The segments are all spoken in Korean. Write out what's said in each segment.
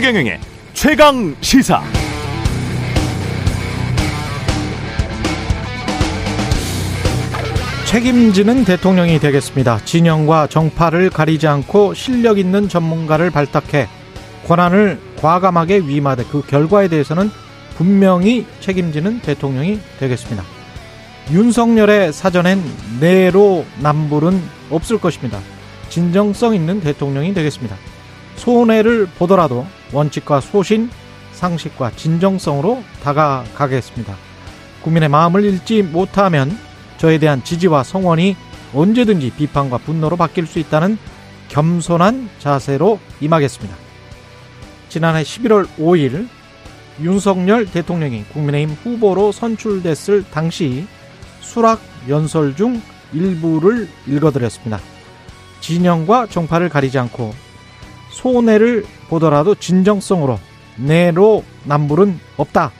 최경영의 최강 시사. 책임지는 대통령이 되겠습니다. 진영과 정파를 가리지 않고 실력 있는 전문가를 발탁해 권한을 과감하게 위임하되 그 결과에 대해서는 분명히 책임지는 대통령이 되겠습니다. 윤석열의 사전엔 내로 남불은 없을 것입니다. 진정성 있는 대통령이 되겠습니다. 손해를 보더라도 원칙과 소신, 상식과 진정성으로 다가가겠습니다. 국민의 마음을 읽지 못하면 저에 대한 지지와 성원이 언제든지 비판과 분노로 바뀔 수 있다는 겸손한 자세로 임하겠습니다. 지난해 11월 5일 윤석열 대통령이 국민의힘 후보로 선출됐을 당시 수락 연설 중 일부를 읽어드렸습니다. 진영과 정파를 가리지 않고 손해를 보더라도 진정성으로 내로 남불은 없다.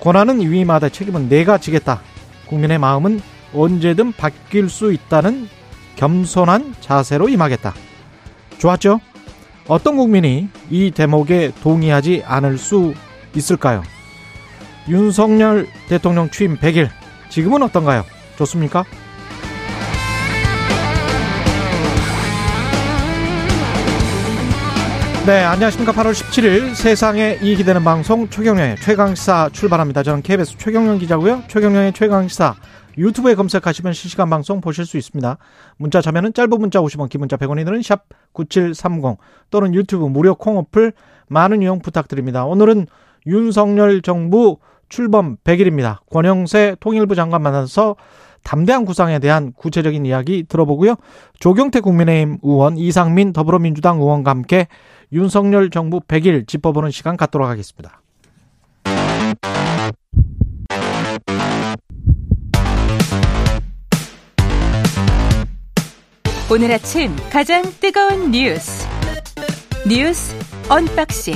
권한은 위임하되 책임은 내가 지겠다. 국민의 마음은 언제든 바뀔 수 있다는 겸손한 자세로 임하겠다. 좋았죠? 어떤 국민이 이 대목에 동의하지 않을 수 있을까요? 윤석열 대통령 취임 100일, 지금은 어떤가요? 좋습니까? 네, 안녕하십니까. 8월 17일 세상에 이익이 되는 방송 최경령의 최강시사 출발합니다. 저는 KBS 최경령 기자고요. 최경령의 최강시사 유튜브에 검색하시면 실시간 방송 보실 수 있습니다. 문자 자면은 짧은 문자 50원, 긴 문자 100원이 드는 샵 9730 또는 유튜브 무료 콩 어플 많은 이용 부탁드립니다. 오늘은 윤석열 정부 출범 100일입니다. 권영세 통일부 장관 만나서 담대한 구상에 대한 구체적인 이야기 들어보고요. 조경태 국민의힘 의원, 이상민 더불어민주당 의원과 함께 윤석열 정부 100일 짚어보는 시간 갖도록 하겠습니다. 오늘 아침 가장 뜨거운 뉴스 뉴스 언박싱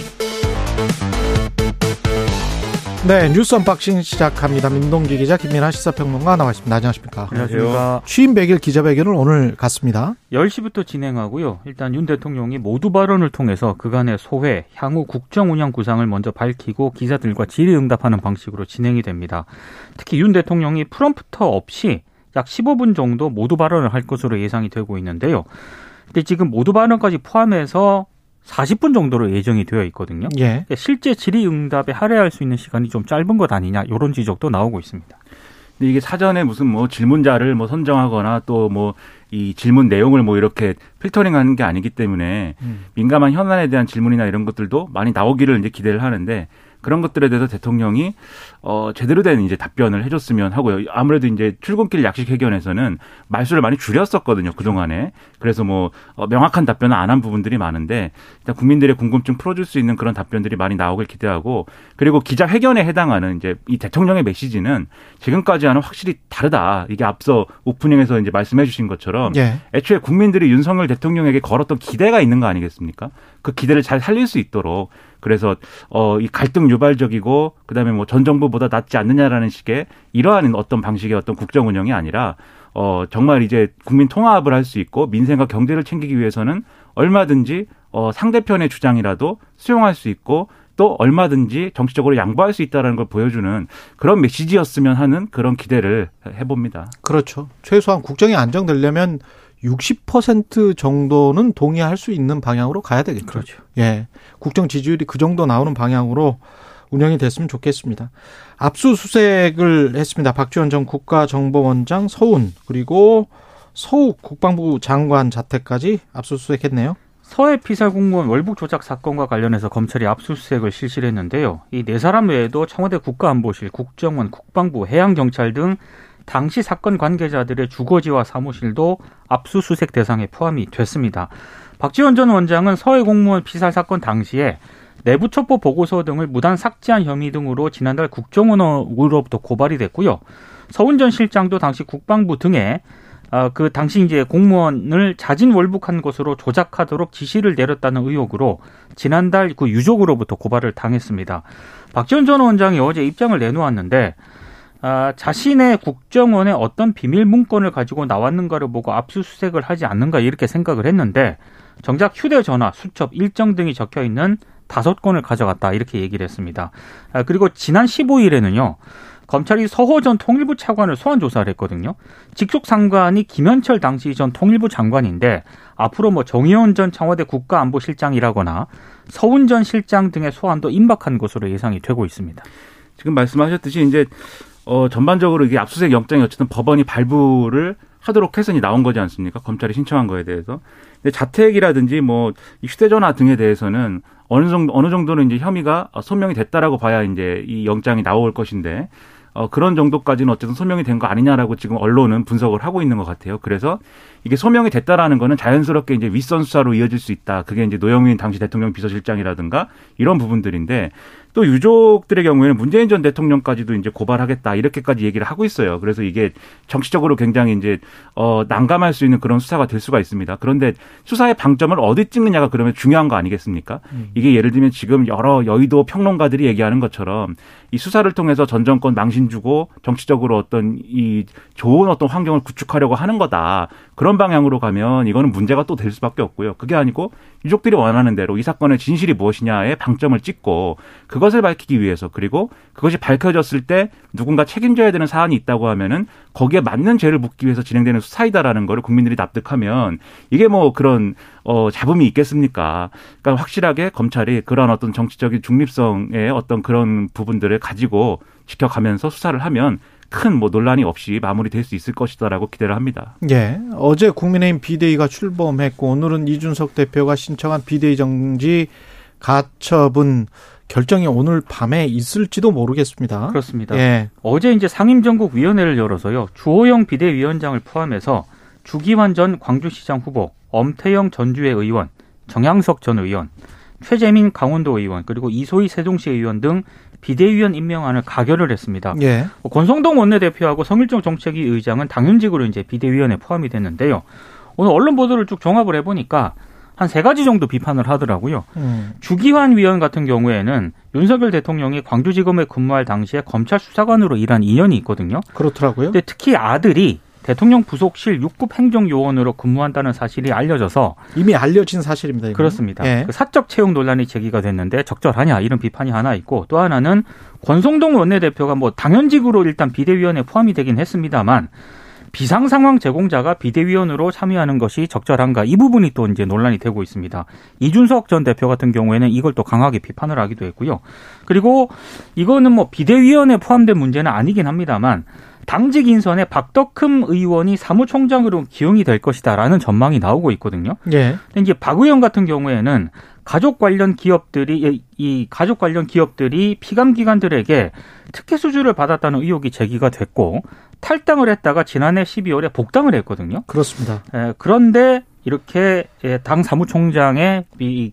네, 뉴스 언박싱 시작합니다. 민동기 기자, 김민아 시사평론가 나와 있습니다. 안녕하십니까? 안녕하십니까. 취임 100일 기자회견을 오늘 갖습니다. 10시부터 진행하고요. 일단 윤 대통령이 모두 발언을 통해서 그간의 소회, 향후 국정 운영 구상을 먼저 밝히고 기자들과 질의응답하는 방식으로 진행이 됩니다. 특히 윤 대통령이 프롬프터 없이 약 15분 정도 모두 발언을 할 것으로 예상이 되고 있는데요. 근데 지금 모두 발언까지 포함해서 40분 정도로 예정이 되어 있거든요. 예. 실제 질의응답에 할애할 수 있는 시간이 좀 짧은 것 아니냐 이런 지적도 나오고 있습니다. 근데 이게 사전에 무슨 뭐 질문자를 뭐 선정하거나 또 뭐 이 질문 내용을 뭐 이렇게 필터링하는 게 아니기 때문에 음. 민감한 현안에 대한 질문이나 이런 것들도 많이 나오기를 이제 기대를 하는데 그런 것들에 대해서 대통령이 어 제대로 된 이제 답변을 해줬으면 하고요. 아무래도 이제 출근길 약식 회견에서는 말수를 많이 줄였었거든요 그 동안에. 그래서 뭐 어, 명확한 답변을 안 한 부분들이 많은데 일단 국민들의 궁금증 풀어줄 수 있는 그런 답변들이 많이 나오길 기대하고 그리고 기자 회견에 해당하는 이제 이 대통령의 메시지는 지금까지와는 확실히 다르다. 이게 앞서 오프닝에서 이제 말씀해주신 것처럼 예. 애초에 국민들이 윤석열 대통령에게 걸었던 기대가 있는 거 아니겠습니까? 그 기대를 잘 살릴 수 있도록 그래서 어 이 갈등 유발적이고 그다음에 뭐 전 정부보다 낫지 않느냐라는 식의 이러한 어떤 방식의 어떤 국정 운영이 아니라 어 정말 이제 국민 통합을 할 수 있고 민생과 경제를 챙기기 위해서는 얼마든지 어 상대편의 주장이라도 수용할 수 있고 또 얼마든지 정치적으로 양보할 수 있다라는 걸 보여주는 그런 메시지였으면 하는 그런 기대를 해봅니다. 그렇죠. 최소한 국정이 안정되려면 60% 정도는 동의할 수 있는 방향으로 가야 되겠죠. 그렇죠. 예. 국정 지지율이 그 정도 나오는 방향으로 운영이 됐으면 좋겠습니다. 압수수색을 했습니다. 박지원 전 국가정보원장 서훈 그리고 서욱 국방부 장관 자택까지 압수수색했네요. 서해 피살 공무원 월북 조작 사건과 관련해서 검찰이 압수수색을 실시를 했는데요. 이 네 사람 외에도 청와대 국가안보실, 국정원, 국방부, 해양경찰 등 당시 사건 관계자들의 주거지와 사무실도 압수수색 대상에 포함이 됐습니다. 박지원 전 원장은 서해 공무원 피살 사건 당시에 내부 첩보 보고서 등을 무단 삭제한 혐의 등으로 지난달 국정원으로부터 고발이 됐고요. 서훈 전 실장도 당시 국방부 등에 어, 그 당시 이제 공무원을 자진 월북한 것으로 조작하도록 지시를 내렸다는 의혹으로 지난달 그 유족으로부터 고발을 당했습니다. 박지원 전 원장이 어제 입장을 내놓았는데 아, 자신의 국정원에 어떤 비밀 문건을 가지고 나왔는가를 보고 압수수색을 하지 않는가 이렇게 생각을 했는데 정작 휴대전화, 수첩, 일정 등이 적혀 있는 다섯 건을 가져갔다 이렇게 얘기를 했습니다. 아, 그리고 지난 15일에는요. 검찰이 서호 전 통일부 차관을 소환 조사를 했거든요. 직속 상관이 김현철 당시 전 통일부 장관인데 앞으로 뭐 정의원 전 청와대 국가안보실장이라거나 서훈 전 실장 등의 소환도 임박한 것으로 예상이 되고 있습니다. 지금 말씀하셨듯이 이제 어 전반적으로 이게 압수수색 영장이 어쨌든 법원이 발부를 하도록 해서 나온 거지 않습니까? 검찰이 신청한 거에 대해서. 근데 자택이라든지 뭐 휴대전화 등에 대해서는 어느 정도 어느 정도는 이제 혐의가 소명이 됐다라고 봐야 이제 이 영장이 나올 것인데 어, 그런 정도까지는 어쨌든 소명이 된 거 아니냐라고 지금 언론은 분석을 하고 있는 것 같아요. 그래서 이게 소명이 됐다라는 거는 자연스럽게 이제 윗선 수사로 이어질 수 있다. 그게 이제 노영민 당시 대통령 비서실장이라든가 이런 부분들인데 또 유족들의 경우에는 문재인 전 대통령까지도 이제 고발하겠다 이렇게까지 얘기를 하고 있어요. 그래서 이게 정치적으로 굉장히 이제 어 난감할 수 있는 그런 수사가 될 수가 있습니다. 그런데 수사의 방점을 어디 찍느냐가 그러면 중요한 거 아니겠습니까? 음. 이게 예를 들면 지금 여러 여의도 평론가들이 얘기하는 것처럼 이 수사를 통해서 전 정권 망신 주고 정치적으로 어떤 이 좋은 어떤 환경을 구축하려고 하는 거다. 그런 방향으로 가면 이거는 문제가 또 될 수밖에 없고요. 그게 아니고 유족들이 원하는 대로 이 사건의 진실이 무엇이냐에 방점을 찍고 그것 을 밝히기 위해서 그리고 그것이 밝혀졌을 때 누군가 책임져야 되는 사안이 있다고 하면은 거기에 맞는 죄를 묻기 위해서 진행되는 수사이다라는 거를 국민들이 납득하면 이게 뭐 그런 어 잡음이 있겠습니까? 그러니까 확실하게 검찰이 그런 어떤 정치적인 중립성의 어떤 그런 부분들을 가지고 지켜가면서 수사를 하면 큰뭐 논란이 없이 마무리될 수 있을 것이다라고 기대를 합니다. 예. 어제 국민의힘 비대위가 출범했고 오늘은 이준석 대표가 신청한 비대위 정지 가처분 결정이 오늘 밤에 있을지도 모르겠습니다. 그렇습니다. 예. 어제 이제 상임정국위원회를 열어서요. 주호영 비대위원장을 포함해서 주기환 전 광주시장 후보, 엄태영 전주의 의원, 정양석 전 의원, 최재민 강원도 의원 그리고 이소희 세종시 의원 등 비대위원 임명안을 가결을 했습니다. 예. 뭐 권성동 원내대표하고 성일종 정책위 의장은 당연직으로 이제 비대위원에 포함이 됐는데요. 오늘 언론 보도를 쭉 종합을 해보니까 한 세 가지 정도 비판을 하더라고요. 음. 주기환 위원 같은 경우에는 윤석열 대통령이 광주지검에 근무할 당시에 검찰 수사관으로 일한 인연이 있거든요. 그렇더라고요. 근데 특히 아들이 대통령 부속실 6급 행정요원으로 근무한다는 사실이 알려져서 이미 알려진 사실입니다. 이건. 그렇습니다. 예. 그 사적 채용 논란이 제기가 됐는데 적절하냐 이런 비판이 하나 있고 또 하나는 권성동 원내대표가 뭐 당연직으로 일단 비대위원회 포함이 되긴 했습니다만 비상 상황 제공자가 비대위원으로 참여하는 것이 적절한가 이 부분이 또 이제 논란이 되고 있습니다. 이준석 전 대표 같은 경우에는 이걸 또 강하게 비판을 하기도 했고요. 그리고 이거는 뭐 비대위원회 포함된 문제는 아니긴 합니다만 당직 인선에 박덕흠 의원이 사무총장으로 기용이 될 것이다라는 전망이 나오고 있거든요. 예. 근데 이제 박 의원 같은 경우에는 가족 관련 기업들이 이 가족 관련 기업들이 피감 기관들에게 특혜 수주를 받았다는 의혹이 제기가 됐고 탈당을 했다가 지난해 12월에 복당을 했거든요. 그렇습니다. 에, 그런데 이렇게 당 사무총장에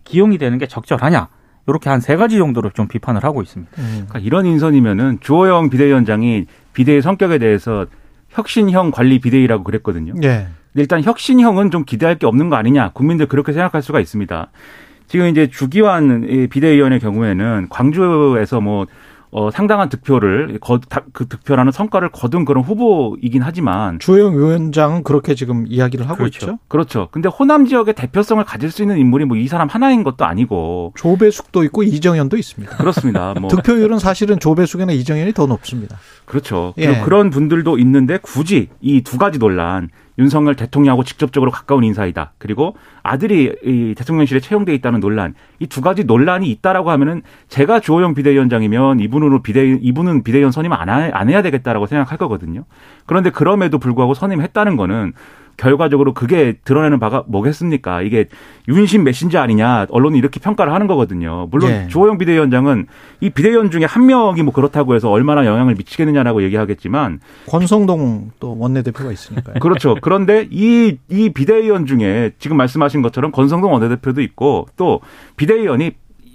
기용이 되는 게 적절하냐? 이렇게 한 세 가지 정도로 좀 비판을 하고 있습니다. 음. 그러니까 이런 인선이면은 주호영 비대위원장이 비대위 성격에 대해서 혁신형 관리 비대위라고 그랬거든요. 네. 근데 일단 혁신형은 좀 기대할 게 없는 거 아니냐. 국민들 그렇게 생각할 수가 있습니다. 지금 이제 주기환 비대위원의 경우에는 광주에서 뭐 어, 상당한 득표를 거, 그 득표라는 성과를 거둔 그런 후보이긴 하지만 주영 위원장은 그렇게 지금 이야기를 하고 그렇죠. 있죠. 그렇죠. 근데 호남 지역의 대표성을 가질 수 있는 인물이 뭐 이 사람 하나인 것도 아니고 조배숙도 있고 이정현도 있습니다. 그렇습니다. 뭐 득표율은 사실은 조배숙이나 이정현이 더 높습니다. 그렇죠. 예. 그런 분들도 있는데 굳이 이 두 가지 논란 윤석열 대통령하고 직접적으로 가까운 인사이다. 그리고 아들이 이 대통령실에 채용돼 있다는 논란. 이 두 가지 논란이 있다라고 하면은 제가 주호영 비대위원장이면 이분으로 비대 이분은 비대위원 선임 안, 안 해야 되겠다라고 생각할 거거든요. 그런데 그럼에도 불구하고 선임했다는 거는 결과적으로 그게 드러내는 바가 뭐겠습니까? 이게 윤심 메신저 아니냐 언론이 이렇게 평가를 하는 거거든요. 물론 예. 주호영 비대위원장은 이 비대위원 중에 한 명이 뭐 그렇다고 해서 얼마나 영향을 미치겠느냐라고 얘기하겠지만 권성동 또 원내대표가 있으니까요. 그렇죠. 그런데 이, 이 비대위원 중에 지금 말씀하신 것처럼 권성동 원내대표도 있고 또 비대위원이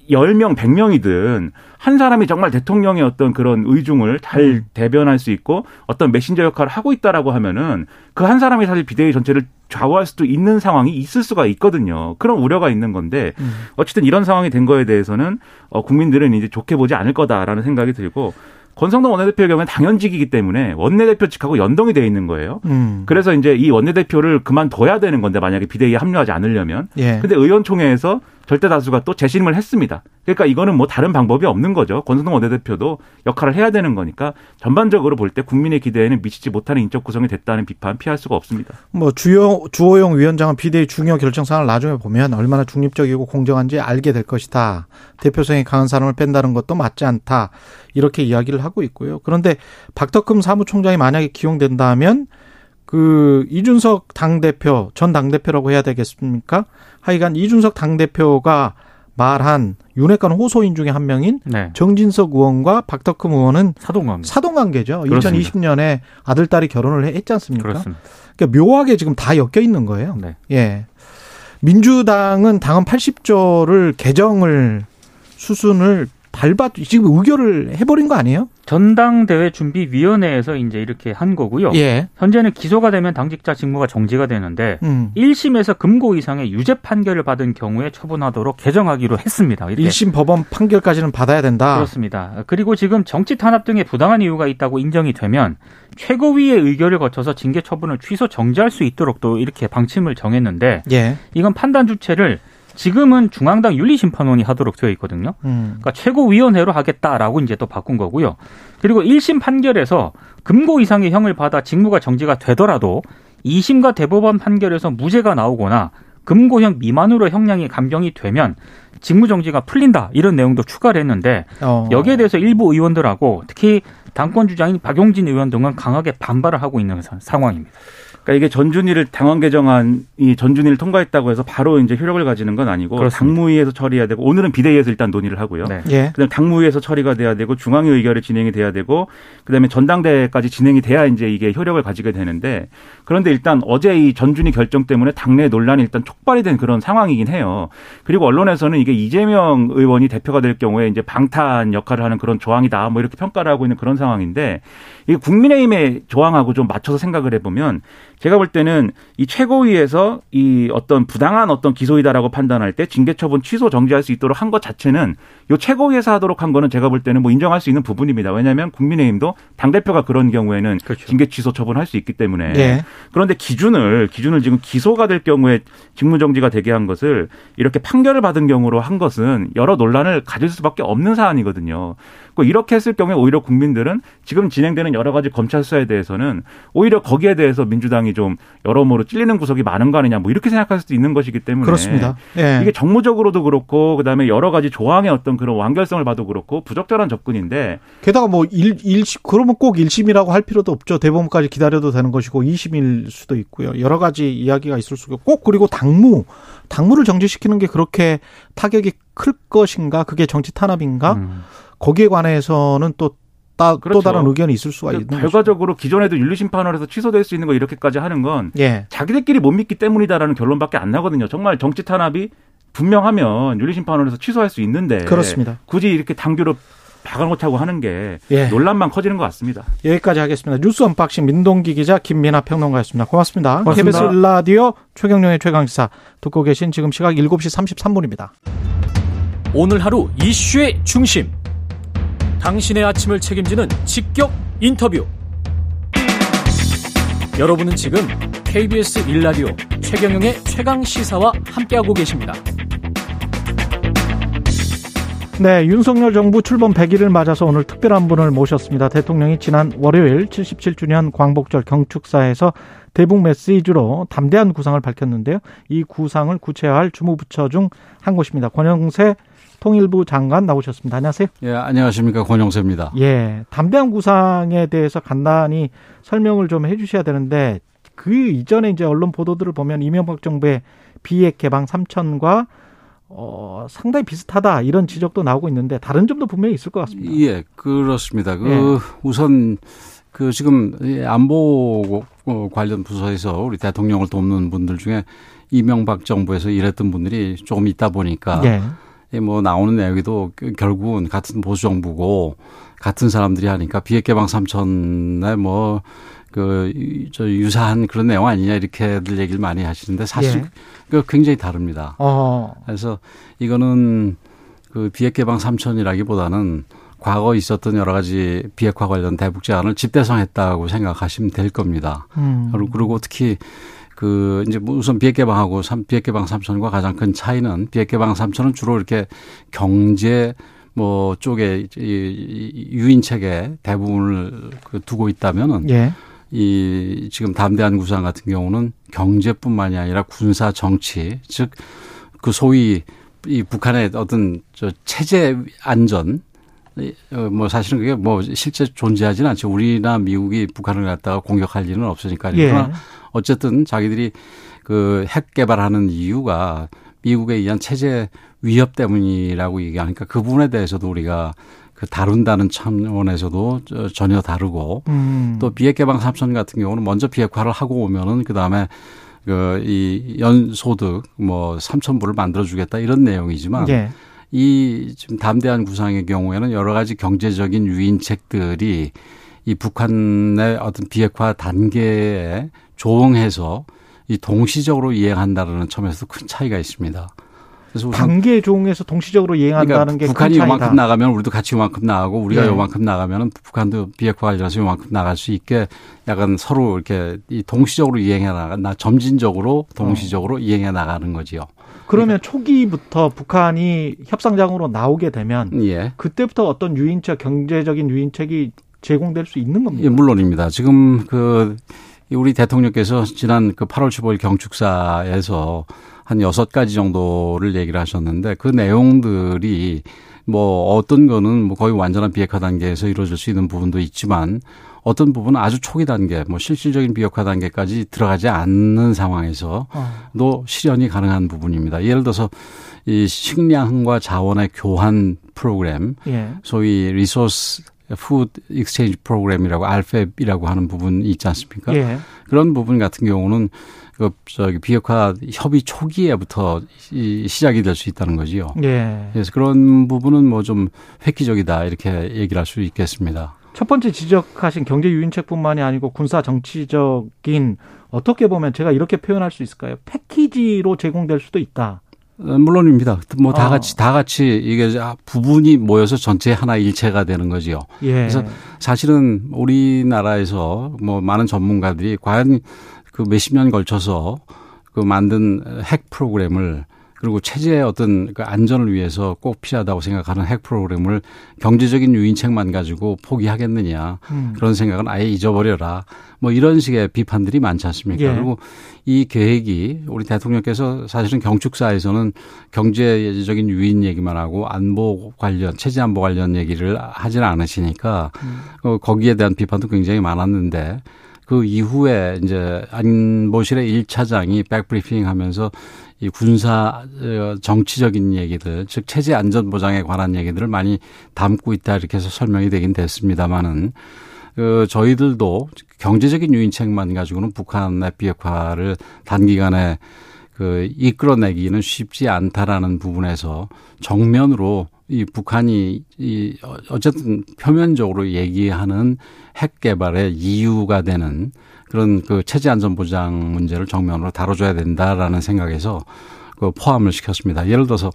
10명, 100명이든 한 사람이 정말 대통령의 어떤 그런 의중을 잘 음. 대변할 수 있고 어떤 메신저 역할을 하고 있다라고 하면은 그 한 사람이 사실 비대위 전체를 좌우할 수도 있는 상황이 있을 수가 있거든요. 그런 우려가 있는 건데 음. 어쨌든 이런 상황이 된 거에 대해서는 어 국민들은 이제 좋게 보지 않을 거다라는 생각이 들고 권성동 원내대표의 경우는 당연직이기 때문에 원내대표직하고 연동이 돼 있는 거예요. 음. 그래서 이제 이 원내대표를 그만둬야 되는 건데 만약에 비대위에 합류하지 않으려면. 예. 근데 의원총회에서 절대 다수가 또 재심을 했습니다. 그러니까 이거는 뭐 다른 방법이 없는 거죠. 권성동 원내대표도 역할을 해야 되는 거니까 전반적으로 볼 때 국민의 기대에는 미치지 못하는 인적 구성이 됐다는 비판 피할 수가 없습니다. 뭐 주요 주호영 위원장은 비대위 중요 결정 사항을 나중에 보면 얼마나 중립적이고 공정한지 알게 될 것이다. 대표성이 강한 사람을 뺀다는 것도 맞지 않다. 이렇게 이야기를 하고 있고요. 그런데 박덕금 사무총장이 만약에 기용된다면 그 이준석 당 대표 전 당 대표라고 해야 되겠습니까? 하여간 이준석 당대표가 말한 윤핵관 호소인 중에 한 명인 네. 정진석 의원과 박덕금 의원은 사동감. 사돈 관계죠. 그렇습니다. 2020년에 아들 딸이 결혼을 했지 않습니까? 그렇습니다. 그러니까 묘하게 지금 다 엮여 있는 거예요. 네. 예. 민주당은 당헌 80조를 개정을 수순을 밟아 지금 의결을 해버린 거 아니에요? 전당대회 준비위원회에서 이제 이렇게 한 거고요. 예. 현재는 기소가 되면 당직자 직무가 정지가 되는데 음. 1심에서 금고 이상의 유죄 판결을 받은 경우에 처분하도록 개정하기로 했습니다. 이렇게. 1심 법원 판결까지는 받아야 된다. 그렇습니다. 그리고 지금 정치 탄압 등의 부당한 이유가 있다고 인정이 되면 최고위의 의결을 거쳐서 징계 처분을 취소 정지할 수 있도록 또 이렇게 방침을 정했는데 예. 이건 판단 주체를 지금은 중앙당 윤리심판원이 하도록 되어 있거든요. 음. 그러니까 최고위원회로 하겠다라고 이제 또 바꾼 거고요. 그리고 1심 판결에서 금고 이상의 형을 받아 직무가 정지가 되더라도 2심과 대법원 판결에서 무죄가 나오거나 금고형 미만으로 형량이 감경이 되면 직무 정지가 풀린다 이런 내용도 추가를 했는데 어. 여기에 대해서 일부 의원들하고 특히 당권 주장인 박용진 의원 등은 강하게 반발을 하고 있는 사- 상황입니다. 그러니까 이게 전준위를 당원 개정안이 전준위를 통과했다고 해서 바로 이제 효력을 가지는 건 아니고 그렇습니다. 당무위에서 처리해야 되고 오늘은 비대위에서 일단 논의를 하고요. 네. 예. 그다음 당무위에서 처리가 돼야 되고 중앙위 의결이 진행이 돼야 되고 그다음에 전당대회까지 진행이 돼야 이제 이게 효력을 가지게 되는데 그런데 일단 어제 이 전준위 결정 때문에 당내 논란이 일단 촉발이 된 그런 상황이긴 해요. 그리고 언론에서는 이게 이재명 의원이 대표가 될 경우에 이제 방탄 역할을 하는 그런 조항이다 뭐 이렇게 평가를 하고 있는 그런 상황인데 이게 국민의힘의 조항하고 좀 맞춰서 생각을 해보면 제가 볼 때는 이 최고위에서 이 어떤 부당한 어떤 기소이다라고 판단할 때 징계 처분 취소 정지할 수 있도록 한 것 자체는 요 최고위에서 하도록 한 거는 제가 볼 때는 뭐 인정할 수 있는 부분입니다. 왜냐하면 국민의힘도 당 대표가 그런 경우에는 그렇죠. 징계 취소 처분할 수 있기 때문에 예. 그런데 기준을 기준을 지금 기소가 될 경우에 직무 정지가 되게 한 것을 이렇게 판결을 받은 경우로 한 것은 여러 논란을 가질 수밖에 없는 사안이거든요. 그 이렇게 했을 경우에 오히려 국민들은 지금 진행되는 여러 가지 검찰 수사에 대해서는 오히려 거기에 대해서 민주당이 좀 여러모로 찔리는 구석이 많은 거 아니냐 뭐 이렇게 생각할 수도 있는 것이기 때문에 그렇습니다. 예. 이게 정무적으로도 그렇고 그다음에 여러 가지 조항의 어떤 그런 완결성을 봐도 그렇고 부적절한 접근인데 게다가 뭐 일, 일심 그러면 꼭 1심이라고 할 필요도 없죠. 대법원까지 기다려도 되는 것이고 2심일 수도 있고요. 여러 가지 이야기가 있을 수가 있고 꼭 그리고 당무 당무를 정지시키는 게 그렇게 타격이 클 것인가? 그게 정치 탄압인가? 음. 거기에 관해서는 또, 따, 또 그렇죠. 다른 의견이 있을 수가 있는 거죠. 결과적으로 기존에도 윤리 심판원에서 취소될 수 있는 거 이렇게까지 하는 건 예. 자기들끼리 못 믿기 때문이다라는 결론밖에 안 나거든요. 정말 정치 탄압이 분명하면 윤리 심판원에서 취소할 수 있는데 그렇습니다. 굳이 이렇게 당규로 박아놓자고 하는 게 예. 논란만 커지는 것 같습니다. 여기까지 하겠습니다. 뉴스 언박싱 민동기 기자 김민아 평론가였습니다. 고맙습니다. 고맙습니다. KBS 일라디오 최경영의 최강시사 듣고 계신 지금 시각 7시 33분입니다. 오늘 하루 이슈의 중심. 당신의 아침을 책임지는 직격 인터뷰. 여러분은 지금 KBS 일라디오 최경영의 최강 시사와 함께하고 계십니다. 네, 윤석열 정부 출범 100일을 맞아서 오늘 특별한 분을 모셨습니다. 대통령이 지난 월요일 77주년 광복절 경축사에서 대북 메시지로 담대한 구상을 밝혔는데요. 이 구상을 구체화할 주무부처 중 한 곳입니다. 권영세 통일부 장관 나오셨습니다. 안녕하세요. 예, 안녕하십니까. 권영세입니다. 예, 담대한 구상에 대해서 간단히 설명을 좀 해주셔야 되는데 그 이전에 이제 언론 보도들을 보면 이명박 정부의 비핵 개방 3천과 어, 상당히 비슷하다 이런 지적도 나오고 있는데 다른 점도 분명히 있을 것 같습니다. 예, 그렇습니다. 그 예. 우선 그 지금 이 안보 관련 부서에서 우리 대통령을 돕는 분들 중에 이명박 정부에서 일했던 분들이 조금 있다 보니까 예. 이뭐 나오는 내용이도 그 결국은 같은 보수 정부고 같은 사람들이 하니까 비핵 개방 삼천에 뭐 뭐그저 유사한 그런 내용 아니냐 이렇게들 얘기를 많이 하시는데 사실 예. 그 굉장히 다릅니다. 어, 그래서 이거는 그 비핵 개방 삼천이라기보다는 과거 있었던 여러 가지 비핵화 관련 대북 제안을 집대성했다고 생각하시면 될 겁니다. 음. 그리고 특히 그 이제 뭐 우선 비핵 개방하고 삼 비핵 개방 삼천과 가장 큰 차이는 비핵 개방 삼천은 주로 이렇게 경제 뭐 쪽에 이 유인 책에 대부분을 그 두고 있다면은 예. 이 지금 담대한 구상 같은 경우는 경제뿐만이 아니라 군사 정치 즉 그 소위 이 북한의 어떤 저 체제 안전 어, 뭐 사실은 그게 뭐 실제 존재하지는 않죠. 우리나 미국이 북한을 갖다가 공격할 일은 없으니까. 예. 그러나 어쨌든 자기들이 그 핵 개발하는 이유가 미국에 의한 체제 위협 때문이라고 얘기하니까 그 부분에 대해서도 우리가 그 다룬다는 차원에서도 전혀 다르고 음. 또 비핵 개방 삼천 같은 경우는 먼저 비핵화를 하고 오면은 그 다음에 그 이 연소득 뭐 삼천 불을 만들어 주겠다 이런 내용이지만 예. 이 지금 담대한 구상의 경우에는 여러 가지 경제적인 유인책들이 이 북한의 어떤 비핵화 단계에 조응해서 이 동시적으로 이행한다라는 점에서 큰 차이가 있습니다. 그래서 단계 조응해서 동시적으로 이행한다는 그러니까 게 북한이. 요만큼 나가면 우리도 같이 요만큼 나가고 우리가 예. 요만큼 나가면은 북한도 비핵화 관련해서 요만큼 나갈 수 있게 약간 서로 이렇게 이 동시적으로 이행해 나가 나 점진적으로 동시적으로 어. 이행해 나가는 거지요. 그러면 초기부터 북한이 협상장으로 나오게 되면 예. 그때부터 어떤 유인책 경제적인 유인책이 제공될 수 있는 겁니까? 예, 물론입니다. 지금 그 우리 대통령께서 지난 그 8월 15일 경축사에서 한 여섯 가지 정도를 얘기를 하셨는데 그 내용들이 뭐 어떤 거는 뭐 거의 완전한 비핵화 단계에서 이루어질 수 있는 부분도 있지만 어떤 부분은 아주 초기 단계, 뭐 실질적인 비핵화 단계까지 들어가지 않는 상황에서도 어. 실현이 가능한 부분입니다. 예를 들어서 이 식량과 자원의 교환 프로그램, 예. 소위 resource food exchange program이라고 R-FEP이라고 하는 부분이 있지 않습니까? 예. 그런 부분 같은 경우는 그 저기 비핵화 협의 초기에부터 이 시작이 될 수 있다는 거지요. 예. 그래서 그런 부분은 뭐 좀 획기적이다 이렇게 얘기를 할 수 있겠습니다. 첫 번째 지적하신 경제 유인책뿐만이 아니고 군사 정치적인 어떻게 보면 제가 이렇게 표현할 수 있을까요? 패키지로 제공될 수도 있다. 어, 물론입니다. 뭐다 어. 같이 다 같이 이게 부분이 모여서 전체 하나 일체가 되는 거지요. 예. 그래서 사실은 우리나라에서 뭐 많은 전문가들이 과연 그 몇십 년 걸쳐서 그 만든 핵 프로그램을 그리고 체제의 어떤 그 안전을 위해서 꼭 필요하다고 생각하는 핵 프로그램을 경제적인 유인책만 가지고 포기하겠느냐 음. 그런 생각은 아예 잊어버려라 뭐 이런 식의 비판들이 많지 않습니까? 예. 그리고 이 계획이 우리 대통령께서 사실은 경축사에서는 경제적인 유인 얘기만 하고 안보 관련 체제 안보 관련 얘기를 하지는 않으시니까 어, 거기에 대한 비판도 굉장히 많았는데 그 이후에 이제 안보실의 1차장이 백브리핑 하면서 이 군사 어, 정치적인 얘기들 즉 체제 안전 보장에 관한 얘기들을 많이 담고 있다 이렇게 해서 설명이 되긴 됐습니다마는 그 저희들도 경제적인 유인책만 가지고는 북한의 비핵화를 단기간에 그 이끌어내기는 쉽지 않다라는 부분에서 정면으로 이 북한이 이 어쨌든 표면적으로 얘기하는 핵 개발의 이유가 되는 그런 그 체제 안전 보장 문제를 정면으로 다뤄줘야 된다라는 생각에서 그 포함을 시켰습니다. 예를 들어서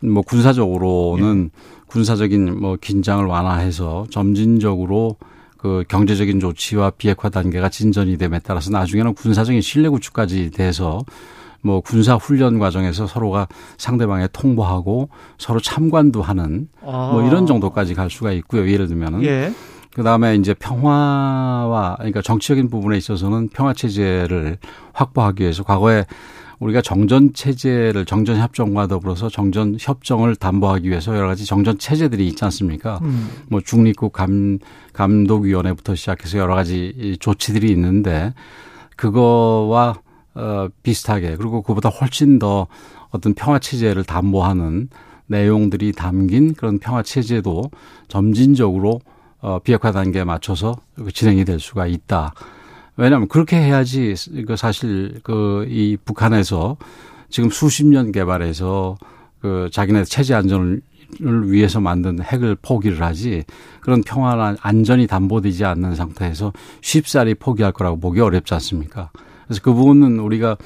뭐 군사적으로는 군사적인 뭐 긴장을 완화해서 점진적으로 그 경제적인 조치와 비핵화 단계가 진전이 됨에 따라서 나중에는 군사적인 신뢰 구축까지 돼서 뭐 군사 훈련 과정에서 서로가 상대방에 통보하고 서로 참관도 하는 뭐 이런 정도까지 갈 수가 있고요. 예를 들면은 아. 예. 그 다음에 이제 평화와 그러니까 정치적인 부분에 있어서는 평화 체제를 확보하기 위해서 과거에 우리가 정전 체제를 정전 협정과 더불어서 정전 협정을 담보하기 위해서 여러 가지 정전 체제들이 있지 않습니까? 음. 뭐 중립국 감 감독위원회부터 시작해서 여러 가지 이 조치들이 있는데 그거와 어 비슷하게 그리고 그보다 훨씬 더 어떤 평화 체제를 담보하는 내용들이 담긴 그런 평화 체제도 점진적으로 어 비핵화 단계에 맞춰서 진행이 될 수가 있다. 왜냐하면 그렇게 해야지 그 사실 그 이 북한에서 지금 수십 년 개발해서 그 자기네 체제 안전을 위해서 만든 핵을 포기를 하지 그런 평화나 안전이 담보되지 않는 상태에서 쉽사리 포기할 거라고 보기 어렵지 않습니까? 그래서 그 부분은 우리가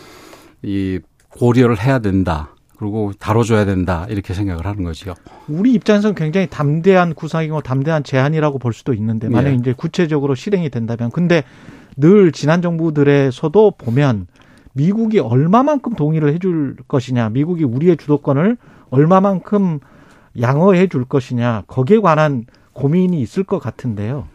이 고려를 해야 된다. 그리고 다뤄줘야 된다 이렇게 생각을 하는 거지요. 우리 입장에서는 굉장히 담대한 구상이고 담대한 제안이라고 볼 수도 있는데 만약 예. 이제 구체적으로 실행이 된다면 근데 늘 지난 정부들에서도 보면 미국이 얼마만큼 동의를 해줄 것이냐, 미국이 우리의 주도권을 얼마만큼 양어해 줄 것이냐 거기에 관한 고민이 있을 것 같은데요.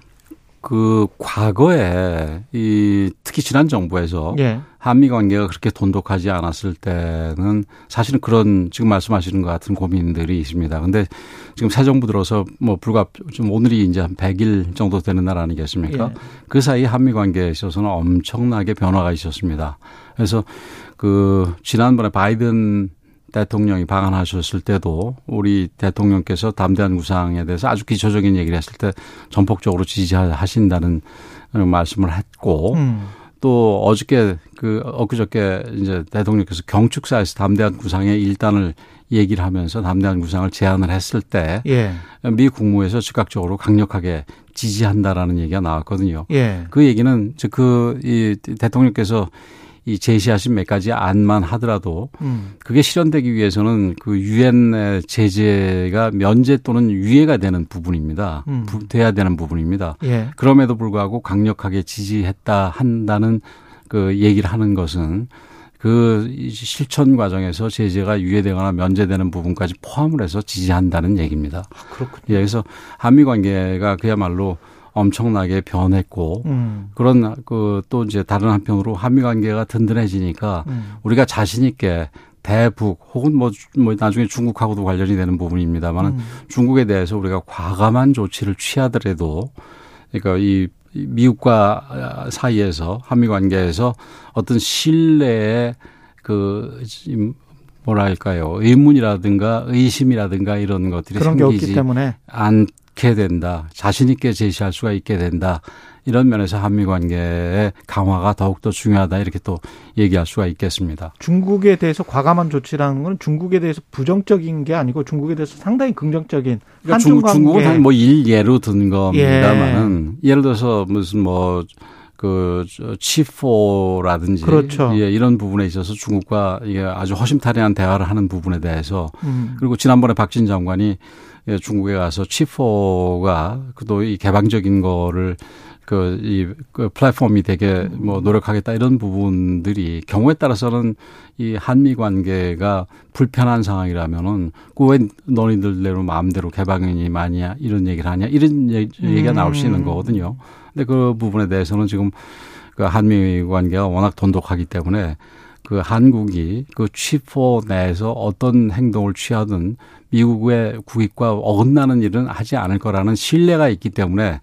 그 과거에 이 특히 지난 정부에서 예, 한미 관계가 그렇게 돈독하지 않았을 때는 사실은 그런 지금 말씀하시는 것 같은 고민들이 있습니다. 근데 지금 새 정부 들어서 뭐 불과 좀 오늘이 이제 한 100일 정도 되는 날 아니겠습니까? 예. 그 사이 한미 관계에 있어서는 엄청나게 변화가 있었습니다. 그래서 그 지난번에 바이든 대통령이 방한하셨을 때도 우리 대통령께서 담대한 구상에 대해서 아주 기초적인 얘기를 했을 때 전폭적으로 지지하신다는 말씀을 했고 음, 또 어저께 그 엊그저께 이제 대통령께서 경축사에서 담대한 구상의 일단을 얘기를 하면서 담대한 구상을 제안을 했을 때 예, 미 국무에서 즉각적으로 강력하게 지지한다라는 얘기가 나왔거든요. 예, 그 얘기는 그이 대통령께서 이 제시하신 몇 가지 안만 하더라도 음, 그게 실현되기 위해서는 그 유엔의 제재가 면제 또는 유예가 되는 부분입니다. 음. 부- 돼야 되는 부분입니다. 예, 그럼에도 불구하고 강력하게 지지했다 한다는 그 얘기를 하는 것은 그 실천 과정에서 제재가 유예되거나 면제되는 부분까지 포함을 해서 지지한다는 얘기입니다. 그렇군요. 예, 그래서 한미 관계가 그야말로 엄청나게 변했고 음, 그런 그 또 이제 다른 한편으로 한미 관계가 든든해지니까 음, 우리가 자신 있게 대북 혹은 뭐, 뭐 나중에 중국하고도 관련이 되는 부분입니다만 음. 중국에 대해서 우리가 과감한 조치를 취하더라도 그러니까 이이 미국과 사이에서 한미 관계에서 어떤 신뢰의 그이 뭐랄까요? 의문이라든가 의심이라든가 이런 것들이 그런 게 없기 생기지 때문에? 않 게 된다 자신 있게 제시할 수가 있게 된다 이런 면에서 한미 관계의 강화가 더욱더 중요하다 이렇게 또 얘기할 수가 있겠습니다. 중국에 대해서 과감한 조치라는 건 중국에 대해서 부정적인 게 아니고 중국에 대해서 상당히 긍정적인 그러니까 한중 중, 관계 중국은 한뭐 일예로 든 겁니다만은 예. 를 들어서 무슨 뭐 그 치포라든지 그렇죠. 예, 이런 부분에 있어서 중국과 이게 아주 허심탄회한 대화를 하는 부분에 대해서 음, 그리고 지난번에 박진 장관이 예, 중국에 가서 치포가 그도 이 개방적인 거를 그, 이, 그 플랫폼이 되게 뭐 노력하겠다 이런 부분들이 경우에 따라서는 이 한미 관계가 불편한 상황이라면은 그왜 너희들대로 마음대로 개방이니 마냐 이런 얘기를 하냐 이런 얘기가 나올 수 있는 거거든요. 근데 그 부분에 대해서는 지금 그 한미 관계가 워낙 돈독하기 때문에 그 한국이 그 취포 내에서 어떤 행동을 취하든 미국의 국익과 어긋나는 일은 하지 않을 거라는 신뢰가 있기 때문에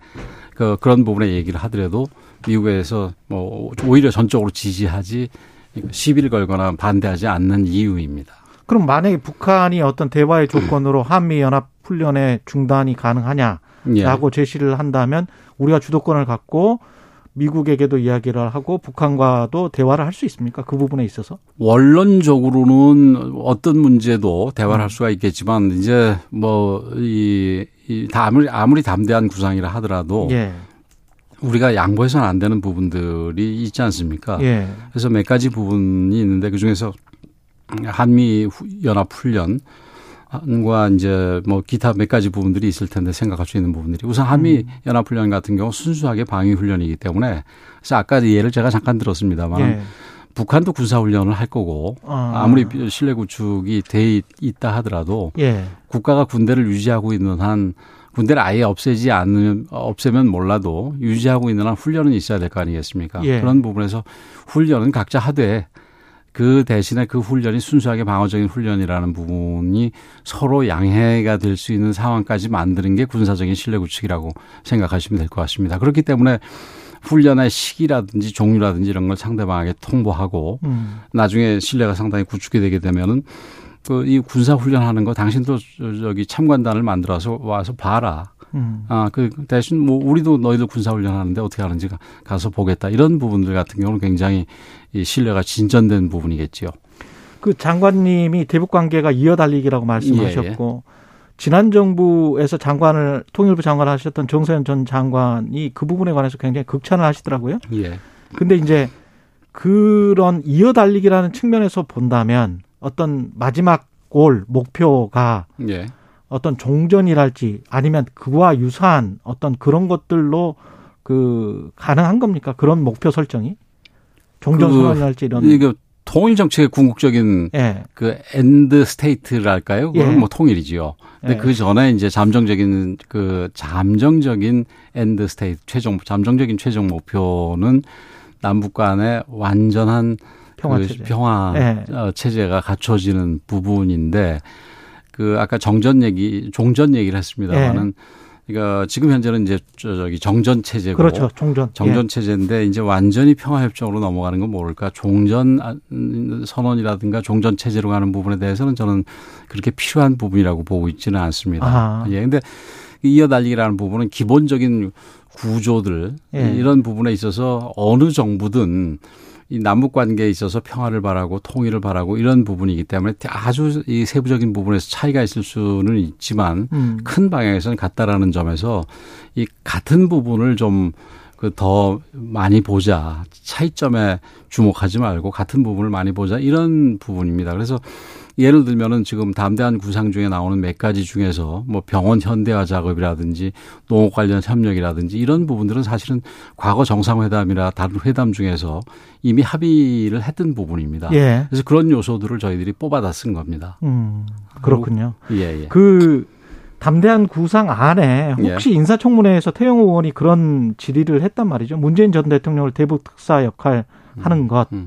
그 그런 부분에 얘기를 하더라도 미국에서 뭐 오히려 전적으로 지지하지 시비를 걸거나 반대하지 않는 이유입니다. 그럼 만약에 북한이 어떤 대화의 조건으로 한미 연합 훈련의 중단이 가능하냐 라고 예. 제시를 한다면 우리가 주도권을 갖고 미국에게도 이야기를 하고 북한과도 대화를 할 수 있습니까? 그 부분에 있어서? 원론적으로는 어떤 문제도 대화를 할 수가 있겠지만 이제 뭐이 이, 다 아무리 아무리 담대한 구상이라 하더라도 예. 우리가 양보해서는 안 되는 부분들이 있지 않습니까? 예. 그래서 몇 가지 부분이 있는데 그 중에서 한미 후- 연합 훈련 과 이제 뭐 기타 몇 가지 부분들이 있을 텐데 생각할 수 있는 부분들이 우선 한미 연합 훈련 같은 경우 순수하게 방위 훈련이기 때문에 그래서 아까 예를 제가 잠깐 들었습니다만 예. 북한도 군사 훈련을 할 거고 아. 아무리 신뢰 구축이 돼 있다 하더라도 예. 국가가 군대를 유지하고 있는 한 군대를 아예 없애지 않으면 없애면 몰라도 유지하고 있는 한 훈련은 있어야 될 거 아니겠습니까? 예. 그런 부분에서 훈련은 각자 하되 그 대신에 그 훈련이 순수하게 방어적인 훈련이라는 부분이 서로 양해가 될 수 있는 상황까지 만드는 게 군사적인 신뢰 구축이라고 생각하시면 될 것 같습니다. 그렇기 때문에 훈련의 시기라든지 종류라든지 이런 걸 상대방에게 통보하고 음. 나중에 신뢰가 상당히 구축이 되게 되면은 그이 군사 훈련하는 거 당신도 저- 저기 참관단을 만들어서 와서 봐라. 음. 아, 그 대신 뭐 우리도 너희들 군사 훈련 하는데 어떻게 하는지 가- 가서 보겠다. 이런 부분들 같은 경우는 굉장히 이 신뢰가 진전된 부분이겠지요. 그 장관님이 대북 관계가 이어달리기라고 말씀하셨고 지난 정부에서 장관을 통일부 장관을 하셨던 정세현 전 장관이 그 부분에 관해서 굉장히 극찬을 하시더라고요. 예. 근데 이제 그런 이어달리기라는 측면에서 본다면 어떤 마지막 골 목표가 예. 어떤 종전이랄지 아니면 그와 유사한 어떤 그런 것들로 그 가능한 겁니까? 그런 목표 설정이 종전 그 선언이랄지 이런 이게 통일 정책의 궁극적인 예. 그 end state랄까요? 그건 예. 뭐 통일이지요. 근데 예. 그 전에 이제 잠정적인 그 잠정적인 end state 최종 잠정적인 최종 목표는 남북 간의 완전한 평화 그 체제. 평화 예. 어, 체제가 갖춰지는 부분인데 그 아까 정전 얘기 종전 얘기를 했습니다만은 그러니까 지금 현재는 이제 저- 저기 정전 체제고 그렇죠. 종전. 정전 체제인데 이제 완전히 평화 협정으로 넘어가는 건 모를까 종전 아, 음, 선언이라든가 종전 체제로 가는 부분에 대해서는 저는 그렇게 필요한 부분이라고 보고 있지는 않습니다. 아하. 예. 근데 이어달리기라는 부분은 기본적인 구조들 예. 이런 부분에 있어서 어느 정부든 이 남북 관계에 있어서 평화를 바라고 통일을 바라고 이런 부분이기 때문에 아주 이 세부적인 부분에서 차이가 있을 수는 있지만 음. 큰 방향에서는 같다라는 점에서 이 같은 부분을 좀 그 더 많이 보자 차이점에 주목하지 말고 같은 부분을 많이 보자 이런 부분입니다. 그래서 예를 들면은 지금 담대한 구상 중에 나오는 몇 가지 중에서 뭐 병원 현대화 작업이라든지 농업 관련 협력이라든지 이런 부분들은 사실은 과거 정상회담이나 다른 회담 중에서 이미 합의를 했던 부분입니다. 예. 그래서 그런 요소들을 저희들이 뽑아다 쓴 겁니다. 음. 그렇군요. 예, 예. 그 담대한 구상 안에 혹시 예. 인사청문회에서 태영 의원이 그런 질의를 했단 말이죠. 문재인 전 대통령을 대북 특사 역할 하는 것 음.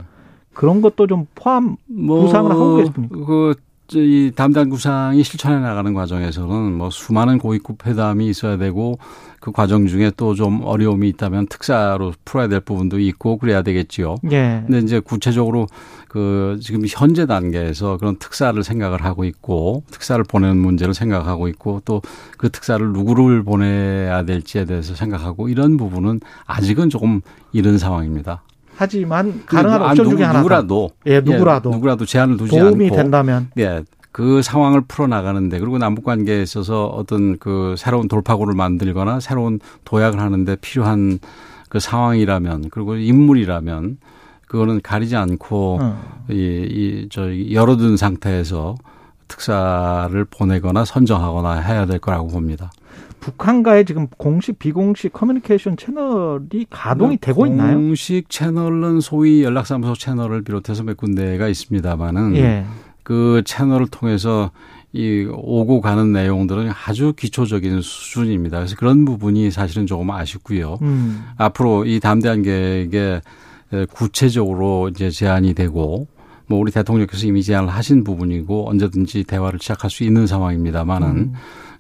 그런 것도 좀 포함 뭐, 구상을 하고 계십니까? 그, 저, 이 담당 구상이 실천해 나가는 과정에서는 뭐 수많은 고위급 회담이 있어야 되고 그 과정 중에 또 좀 어려움이 있다면 특사로 풀어야 될 부분도 있고 그래야 되겠지요. 예. 근데 이제 구체적으로 그 지금 현재 단계에서 그런 특사를 생각을 하고 있고 특사를 보내는 문제를 생각하고 있고 또 그 특사를 누구를 보내야 될지에 대해서 생각하고 이런 부분은 아직은 조금 이른 상황입니다. 하지만 가능한 아, 옵션 누구- 중에 하나 누구라도 예, 누구라도 예, 누구라도 제한을 두지 도움이 않고 된다면 예, 그 상황을 풀어 나가는데 그리고 남북 관계에 있어서 어떤 그 새로운 돌파구를 만들거나 새로운 도약을 하는데 필요한 그 상황이라면 그리고 인물이라면 그거는 가리지 않고 어. 이, 이, 저, 열어둔 상태에서 특사를 보내거나 선정하거나 해야 될 거라고 봅니다. 북한과의 지금 공식 비공식 커뮤니케이션 채널이 가동이 되고 있나요? 공식 채널은 소위 연락사무소 채널을 비롯해서 몇 군데가 있습니다만은 예. 그 채널을 통해서 이 오고 가는 내용들은 아주 기초적인 수준입니다. 그래서 그런 부분이 사실은 조금 아쉽고요. 음. 앞으로 이 담대한 계획에 구체적으로 이제 제안이 되고 뭐 우리 대통령께서 이미 제안을 하신 부분이고 언제든지 대화를 시작할 수 있는 상황입니다만은 음.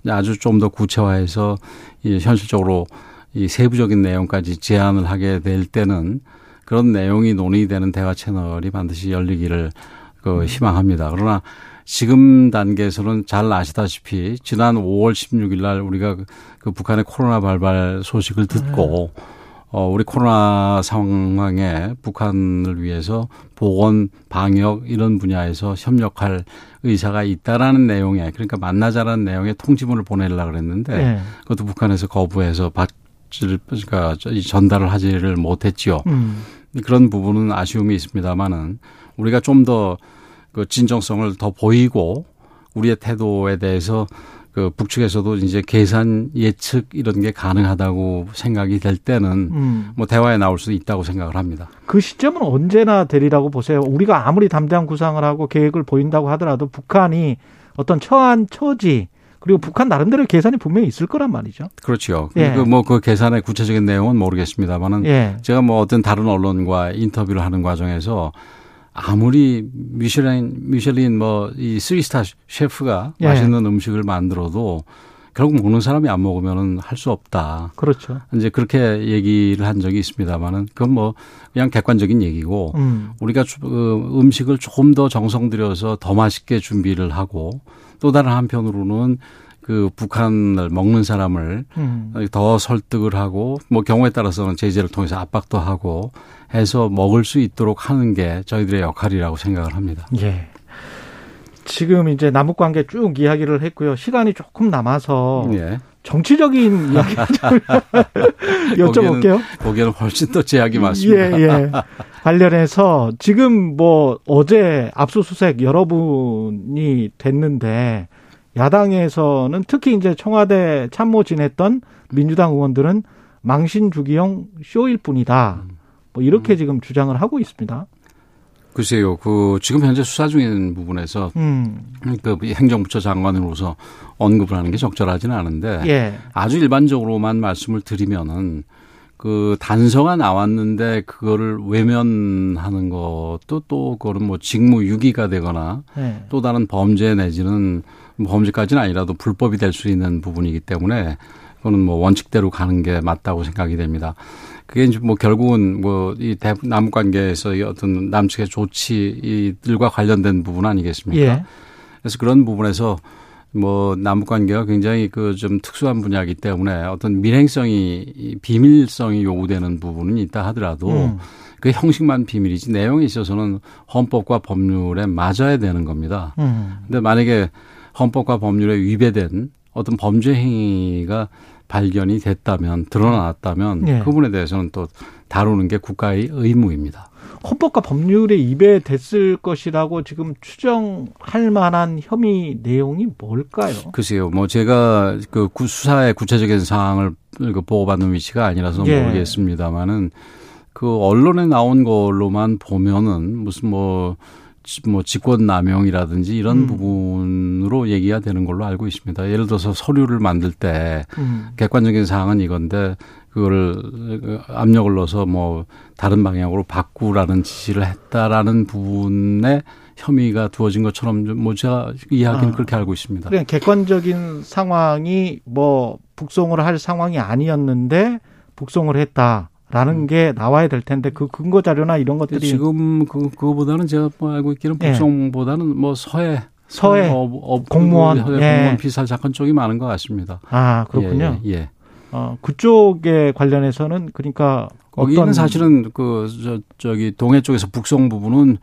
아주 좀 더 구체화해서 이 현실적으로 이 세부적인 내용까지 제안을 하게 될 때는 그런 내용이 논의되는 대화 채널이 반드시 열리기를 그 희망합니다. 그러나 지금 단계에서는 잘 아시다시피 지난 5월 16일 날 우리가 그- 그 북한의 코로나 발발 소식을 듣고 어 우리 코로나 상황에 북한을 위해서 보건 방역 이런 분야에서 협력할 의사가 있다라는 내용에 그러니까 만나자라는 내용의 통지문을 보내려고 그랬는데 예. 그것도 북한에서 거부해서 받지를 그러니까 이 전달을 하지를 못했지요. 음. 그런 부분은 아쉬움이 있습니다만은 우리가 좀 더 그 진정성을 더 보이고 우리의 태도에 대해서 그 북측에서도 이제 계산 예측 이런 게 가능하다고 생각이 될 때는 음. 뭐 대화에 나올 수 있다고 생각을 합니다. 그 시점은 언제나 되리라고 보세요. 우리가 아무리 담대한 구상을 하고 계획을 보인다고 하더라도 북한이 어떤 처한 처지 그리고 북한 나름대로 계산이 분명히 있을 거란 말이죠. 그렇죠. 예. 그뭐그 계산의 구체적인 내용은 모르겠습니다만은 예. 제가 뭐 어떤 다른 언론과 인터뷰를 하는 과정에서 아무리 미슐린 미슐린 뭐 이 쓰리스타 셰프가 예. 맛있는 음식을 만들어도 결국 먹는 사람이 안 먹으면은 할 수 없다. 그렇죠. 이제 그렇게 얘기를 한 적이 있습니다만은 그건 뭐 그냥 객관적인 얘기고 음. 우리가 주- 어, 음식을 조금 더 정성 들여서 더 맛있게 준비를 하고 또 다른 한편으로는 그 북한을 먹는 사람을 음. 더 설득을 하고 뭐 경우에 따라서는 제재를 통해서 압박도 하고 해서 먹을 수 있도록 하는 게 저희들의 역할이라고 생각을 합니다. 예. 지금 이제 남북 관계 쭉 이야기를 했고요. 시간이 조금 남아서 예. 정치적인 이야기 좀 여쭤볼게요. 거기에는 훨씬 더 제약이 많습니다. 예, 예. 관련해서 지금 뭐 어제 압수수색 여러분이 됐는데 야당에서는 특히 이제 청와대 참모 지냈던 민주당 의원들은 망신 주기용 쇼일 뿐이다. 뭐 이렇게 지금 주장을 하고 있습니다. 글쎄요, 그 지금 현재 수사 중인 부분에서 음, 그 행정부처 장관으로서 언급을 하는 게 적절하지는 않은데 예. 아주 일반적으로만 말씀을 드리면은 그 단서가 나왔는데 그거를 외면하는 것도 또 그거는 뭐 직무유기가 되거나 예. 또 다른 범죄 내지는 뭐 범죄까지는 아니라도 불법이 될 수 있는 부분이기 때문에 그거는 뭐 원칙대로 가는 게 맞다고 생각이 됩니다. 그게 이제 뭐 결국은 뭐 이 남북 관계에서 이 어떤 남측의 조치들과 관련된 부분 아니겠습니까? 예. 그래서 그런 부분에서 뭐 남북 관계가 굉장히 그 좀 특수한 분야이기 때문에 어떤 밀행성이 이 비밀성이 요구되는 부분은 있다 하더라도 음. 그 형식만 비밀이지 내용에 있어서는 헌법과 법률에 맞아야 되는 겁니다. 음. 근데 만약에 헌법과 법률에 위배된 어떤 범죄 행위가 발견이 됐다면 드러났다면 예. 그 부분에 대해서는 또 다루는 게 국가의 의무입니다. 헌법과 법률에 입에됐을 것이라고 지금 추정할 만한 혐의 내용이 뭘까요? 글쎄요, 뭐 제가 그 구- 수사의 구체적인 사항을 그 보고받는 위치가 아니라서 예. 모르겠습니다만은 그 언론에 나온 걸로만 보면은 무슨 뭐, 지- 뭐 직권 남용이라든지 이런 음. 부분으로 얘기가 되는 걸로 알고 있습니다. 예를 들어서 서류를 만들 때 음. 객관적인 사항은 이건데 그거를 그 압력을 넣어서 뭐 다른 방향으로 바꾸라는 지시를 했다라는 부분에 혐의가 두어진 것처럼 좀뭐 제가 이야기는 아. 그렇게 알고 있습니다. 그냥 객관적인 상황이 뭐 북송을 할 상황이 아니었는데 북송을 했다 라는 게 나와야 될 텐데 그 근거 자료나 이런 것들이 지금 그 그거보다는 제가 뭐 알고 있기는 예. 북송보다는 뭐 서해 서해 어, 어, 공무원, 그 예. 공무원 피살 사건 쪽이 많은 것 같습니다. 아 그렇군요. 예, 예, 예. 어, 그쪽에 관련해서는 그러니까 거기는 어떤 사실은 그 저, 저기 동해 쪽에서 북송 부분은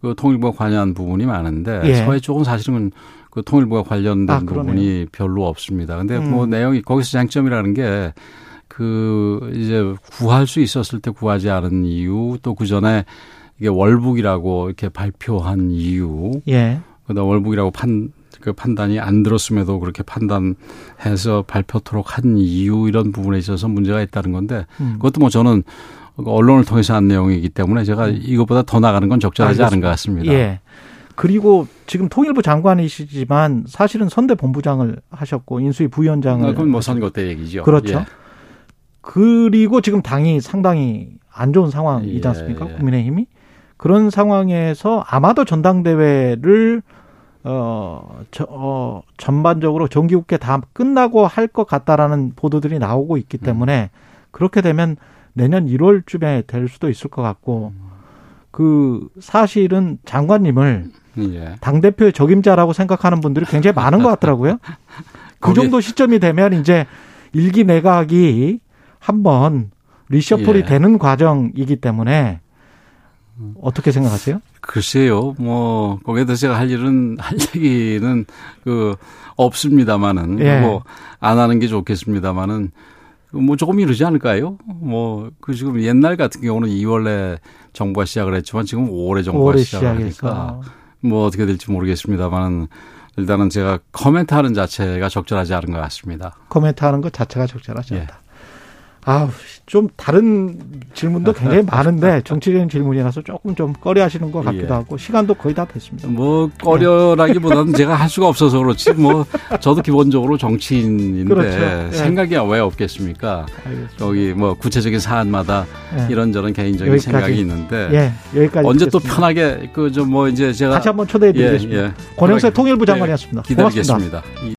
그 통일부가 관여한 부분이 많은데 예. 서해 쪽은 사실은 그 통일부가 관련된 아. 부분이 별로 없습니다. 근데 음. 뭐 내용이 거기서 장점이라는 게 그 이제 구할 수 있었을 때 구하지 않은 이유 또 그 전에 이게 월북이라고 이렇게 발표한 이유 예. 그다음 월북이라고 판, 그 판단이 안 들었음에도 그렇게 판단해서 발표토록 한 이유 이런 부분에 있어서 문제가 있다는 건데 음. 그것도 뭐 저는 언론을 통해서 한 내용이기 때문에 제가 이것보다 더 나가는 건 적절하지 않은 것 같습니다. 예. 그리고 지금 통일부 장관이시지만 사실은 선대 본부장을 하셨고 인수위 부위원장을 아, 그건 뭐 선거 때 얘기죠. 그렇죠. 예. 그리고 지금 당이 상당히 안 좋은 상황이지 예, 않습니까? 예. 국민의힘이 그런 상황에서 아마도 전당대회를 어, 저, 어 전반적으로 정기국회 다 끝나고 할 것 같다라는 보도들이 나오고 있기 때문에 그렇게 되면 내년 1월쯤에 될 수도 있을 것 같고 그 사실은 장관님을 예. 당 대표의 적임자라고 생각하는 분들이 굉장히 많은 것 같더라고요. 그 정도 시점이 되면 이제 일기 내각이 한번 리셔플이 예. 되는 과정이기 때문에 어떻게 생각하세요? 글쎄요, 뭐, 거기에 대해서 제가 할 일은, 할 얘기는, 그, 없습니다만은, 예. 뭐, 안 하는 게 좋겠습니다만은, 뭐, 조금 이러지 않을까요? 뭐, 그 지금 옛날 같은 경우는 2월에 정부가 시작을 했지만 지금 5월에 정부가 시작을 하니까, 시작해서 뭐, 어떻게 될지 모르겠습니다만은, 일단은 제가 코멘트 하는 자체가 적절하지 않은 것 같습니다. 코멘트하는 것 자체가 적절하지 예. 않다. 아우 좀 다른 질문도 굉장히 많은데 정치적인 질문이라서 조금 좀 꺼려하시는 것 같기도 예. 하고 시간도 거의 다 됐습니다. 뭐, 꺼려라기보다는 제가 할 수가 없어서 그렇지, 뭐, 저도 기본적으로 정치인인데, 그렇죠. 예. 생각이 왜 없겠습니까? 알겠습니다. 여기 뭐 구체적인 사안마다 예. 이런저런 개인적인 여기까지. 생각이 있는데 예, 여기까지 언제 또 듣겠습니다. 편하게 그 좀 뭐 이제 제가 다시 한번 초대해 드리겠습니다. 예, 예. 권영세 통일부 예, 장관이었습니다. 고맙습니다. 기다리겠습니다.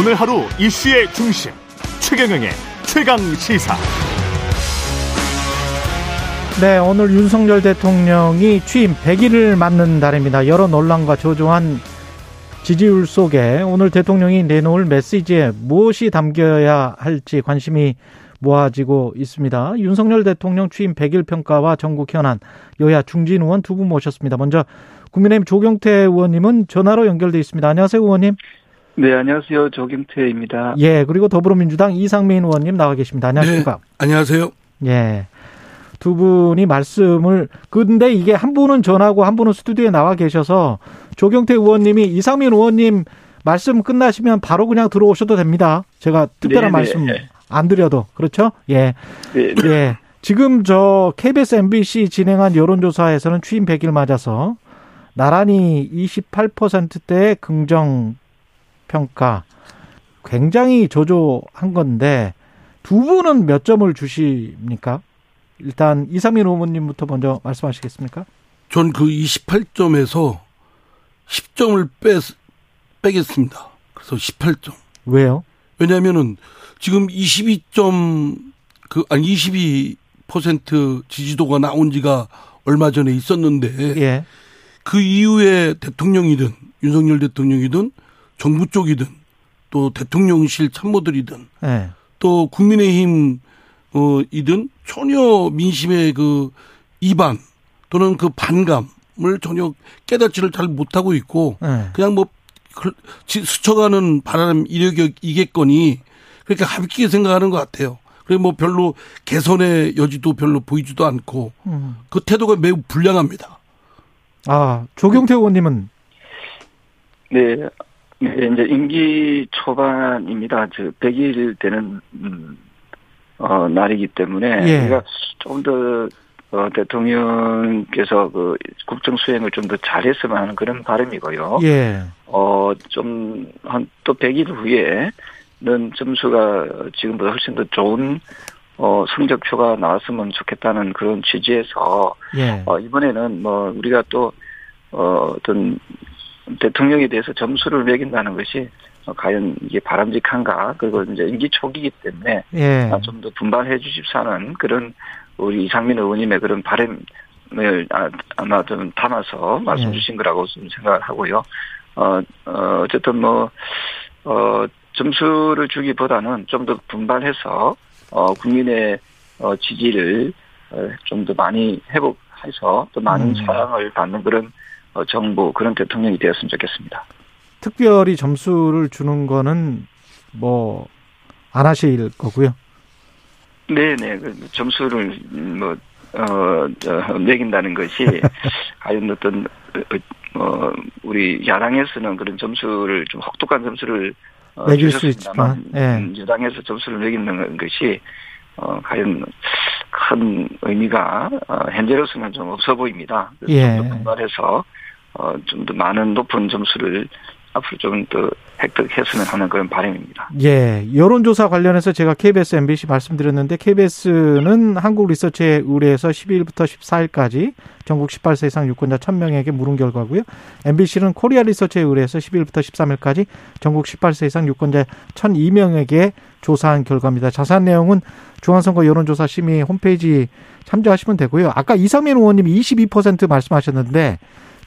오늘 하루 이슈의 중심 최경영의 최강 시사. 네, 오늘 윤석열 대통령이 취임 100일을 맞는 날입니다. 여러 논란과 저조한 지지율 속에 오늘 대통령이 내놓을 메시지에 무엇이 담겨야 할지 관심이 모아지고 있습니다. 윤석열 대통령 취임 100일 평가와 전국 현안 여야 중진 의원 두 분 모셨습니다. 먼저 국민의힘 조경태 의원님은 전화로 연결돼 있습니다. 안녕하세요, 의원님. 네, 안녕하세요. 조경태입니다. 예, 그리고 더불어민주당 이상민 의원님 나와 계십니다. 안녕하십니까? 네, 안녕하세요. 예. 두 분이 말씀을 근데 이게 한 분은 전하고 한 분은 스튜디오에 나와 계셔서 조경태 의원님이 이상민 의원님 말씀 끝나시면 바로 그냥 들어오셔도 됩니다. 제가 특별한 네네. 말씀 안 드려도 그렇죠? 예. 네, 예. 지금 저 KBS MBC 진행한 여론조사에서는 취임 100일 맞아서 나란히 28%대의 긍정 평가 굉장히 저조한 건데 두 분은 몇 점을 주십니까? 일단 이상민 의원님부터 먼저 말씀하시겠습니까? 전 그 28점에서 10점을 빼, 빼겠습니다. 그래서 18점. 왜요? 왜냐면은 지금 22점, 그, 아니, 22% 지지도가 나온 지가 얼마 전에 있었는데. 예. 그 이후에 대통령이든 윤석열 대통령이든 정부 쪽이든 또 대통령실 참모들이든 예. 또 국민의힘 어 이든 전혀 민심의 그 이반 또는 그 반감을 전혀 깨닫지를 잘 못하고 있고 예. 그냥 뭐 그- 지- 스쳐가는 바람 이력이겠거니 그렇게 가볍게 생각하는 것 같아요. 그리고 뭐 별로 개선의 여지도 별로 보이지도 않고 음. 그 태도가 매우 불량합니다. 아, 조경태 의원님은 네. 네, 이제 임기 초반입니다. 저 100일 되는 음, 어, 날이기 때문에 예. 우리가 조금 더 어, 대통령께서 그 국정 수행을 좀 더 잘했으면 하는 그런 바람이고요. 예. 어, 좀, 한, 또 100일 후에는 점수가 지금보다 훨씬 더 좋은, 어, 성적표가 나왔으면 좋겠다는 그런 취지에서, 예. 어, 이번에는 뭐, 우리가 또, 어, 어떤, 대통령에 대해서 점수를 매긴다는 것이, 어, 과연 이게 바람직한가, 그리고 이제 임기 초기이기 때문에, 예. 아, 좀더 분발해 주십사는 그런, 우리 이상민 의원님의 그런 바람을, 아, 아마 좀 담아서 말씀 예. 주신 거라고 좀 생각을 하고요. 어, 어, 어쨌든 뭐, 어, 점수를 주기보다는 좀 더 분발해서, 어, 국민의, 어, 지지를, 어, 좀 더 많이 회복해서 또 많은 음. 사랑을 받는 그런, 어, 정부, 그런 대통령이 되었으면 좋겠습니다. 특별히 점수를 주는 거는 뭐 안 하실 거고요. 네네, 그 점수를, 음, 뭐, 어, 저, 매긴다는 것이, 과연 어떤, 어, 어, 우리 야당에서는 그런 점수를 좀 혹독한 점수를 어, 매길 수 있지만, 예. 음, 여당에서 점수를 매기는 것이, 어, 과연 큰 의미가, 어, 현재로서는 좀 없어 보입니다. 예. 좀더 분발해서, 어, 좀 더 많은 높은 점수를 앞으로 좀 더 획득했으면 하는 그런 바람입니다. 예, 여론조사 관련해서 제가 KBS, MBC 말씀드렸는데 KBS는 한국리서치에 의뢰해서 12일부터 14일까지 전국 18세 이상 유권자 1000명에게 물은 결과고요. MBC는 코리아 리서치에 의뢰해서 12일부터 13일까지 전국 18세 이상 유권자 1002명에게 조사한 결과입니다. 자세한 내용은 중앙선거 여론조사 심의 홈페이지 참조하시면 되고요. 아까 이상민 의원님이 22% 말씀하셨는데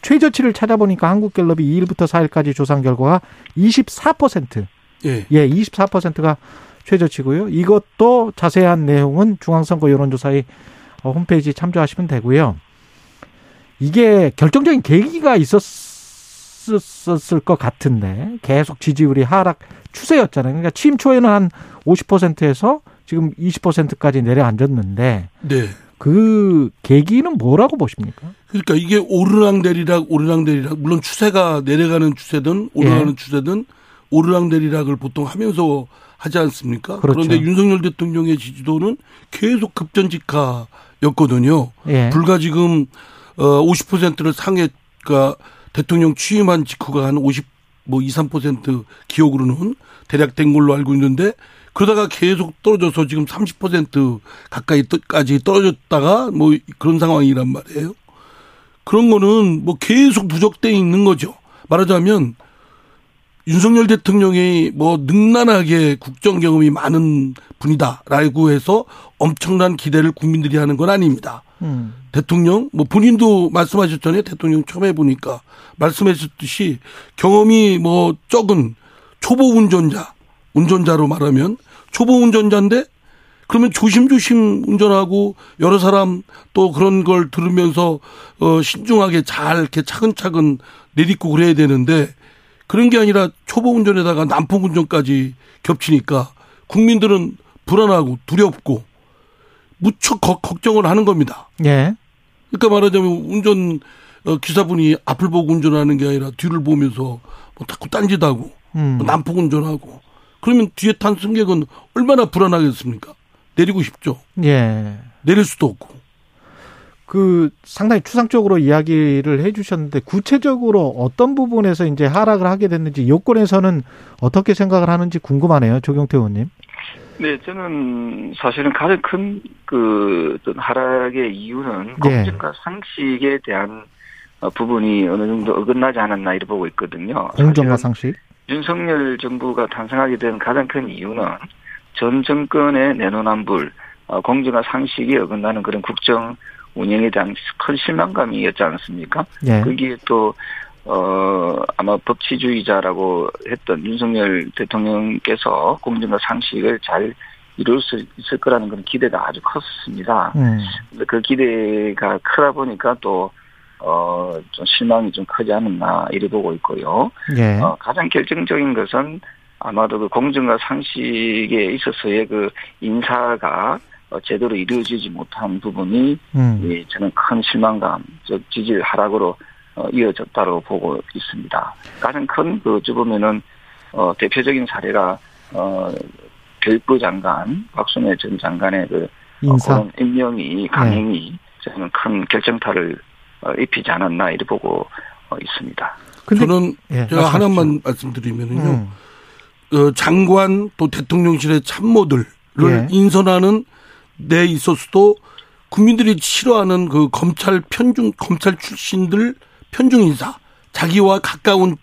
최저치를 찾아보니까 한국갤럽이 2일부터 4일까지 조사한 결과가 24%. 예. 예, 24%가 최저치고요. 이것도 자세한 내용은 중앙선거 여론조사의 어, 홈페이지 참조하시면 되고요. 이게 결정적인 계기가 있었을 것 같은데 계속 지지율이 하락 추세였잖아요. 그러니까 취임 초에는 한 50%에서 지금 20%까지 내려앉았는데 네. 그 계기는 뭐라고 보십니까? 그러니까 이게 오르락내리락 오르락내리락 물론 추세가 내려가는 추세든 올라가는 예. 추세든 오르락내리락을 보통 하면서 하지 않습니까? 그렇죠. 런데 윤석열 대통령의 지지도는 계속 급전직하였거든요. 예. 불과 지금 어 50%를 상해 그러니까 대통령 취임한 직후가 한 50, 뭐 2, 3% 기억으로는 대략 된 걸로 알고 있는데 그러다가 계속 떨어져서 지금 30% 가까이까지 떨어졌다가 뭐 그런 상황이란 말이에요. 그런 거는 뭐 계속 누적돼 있는 거죠. 말하자면 윤석열 대통령이 뭐 능란하게 국정 경험이 많은 분이다라고 해서 엄청난 기대를 국민들이 하는 건 아닙니다. 음. 대통령 뭐 본인도 말씀하셨잖아요. 대통령 처음 해보니까 말씀하셨듯이 경험이 뭐 적은 초보 운전자 운전자로 말하면 초보 운전자인데 그러면 조심조심 운전하고 여러 사람 또 그런 걸 들으면서 어 신중하게 잘 이렇게 차근차근 내딛고 그래야 되는데 그런 게 아니라 초보 운전에다가 난폭 운전까지 겹치니까 국민들은 불안하고 두렵고 무척 거- 걱정을 하는 겁니다. 예. 그러니까 말하자면 운전 어, 기사분이 앞을 보고 운전하는 게 아니라 뒤를 보면서 뭐 자꾸 딴짓하고 음. 뭐 난폭 운전하고 그러면 뒤에 탄 승객은 얼마나 불안하겠습니까? 내리고 싶죠. 예. 내릴 수도 없고. 그 상당히 추상적으로 이야기를 해주셨는데 구체적으로 어떤 부분에서 이제 하락을 하게 됐는지 여권에서는 어떻게 생각을 하는지 궁금하네요, 조경태 의원님. 네, 저는 사실은 가장 큰그 하락의 이유는 예. 공정과 상식에 대한 어, 부분이 어느 정도 어긋나지 않았나 이렇게 보고 있거든요. 공정과 상식. 윤석열 정부가 탄생하게 된 가장 큰 이유는 전 정권의 내노남불, 어, 공정과 상식이 어긋나는 그런 국정 운영에 대한 큰 실망감이었지 않습니까? 예. 거기에 또, 어, 아마 법치주의자라고 했던 윤석열 대통령께서 공정과 상식을 잘 이룰 수 있을 거라는 그런 기대가 아주 컸습니다. 음. 근데 그 기대가 크다 보니까 또, 어, 좀 실망이 좀 크지 않았나, 이래 보고 있고요. 예. 어, 가장 결정적인 것은 아마도 그 공정과 상식에 있어서의 그 인사가 어, 제대로 이루어지지 못한 부분이 음. 예, 저는 큰 실망감, 즉 지지율 하락으로 어, 이어졌다고 보고 있습니다. 가장 큰 그 어찌 보면은 어, 대표적인 사례가 어, 교육부 장관 박순애 전 장관의 그 어, 인사. 그런 임명이 강행이 저는 큰 결정타를 어, 입히지 않았나 이렇게 보고 어, 있습니다. 저는 예, 제가. 하나만 말씀드리면은요. 음. 어, 장관 또 대통령실의 참모들을 예. 인선하는 데 있어서도 국민들이 싫어하는 그 검찰 편중 검찰 출신들 편중 인사 자기와 가까운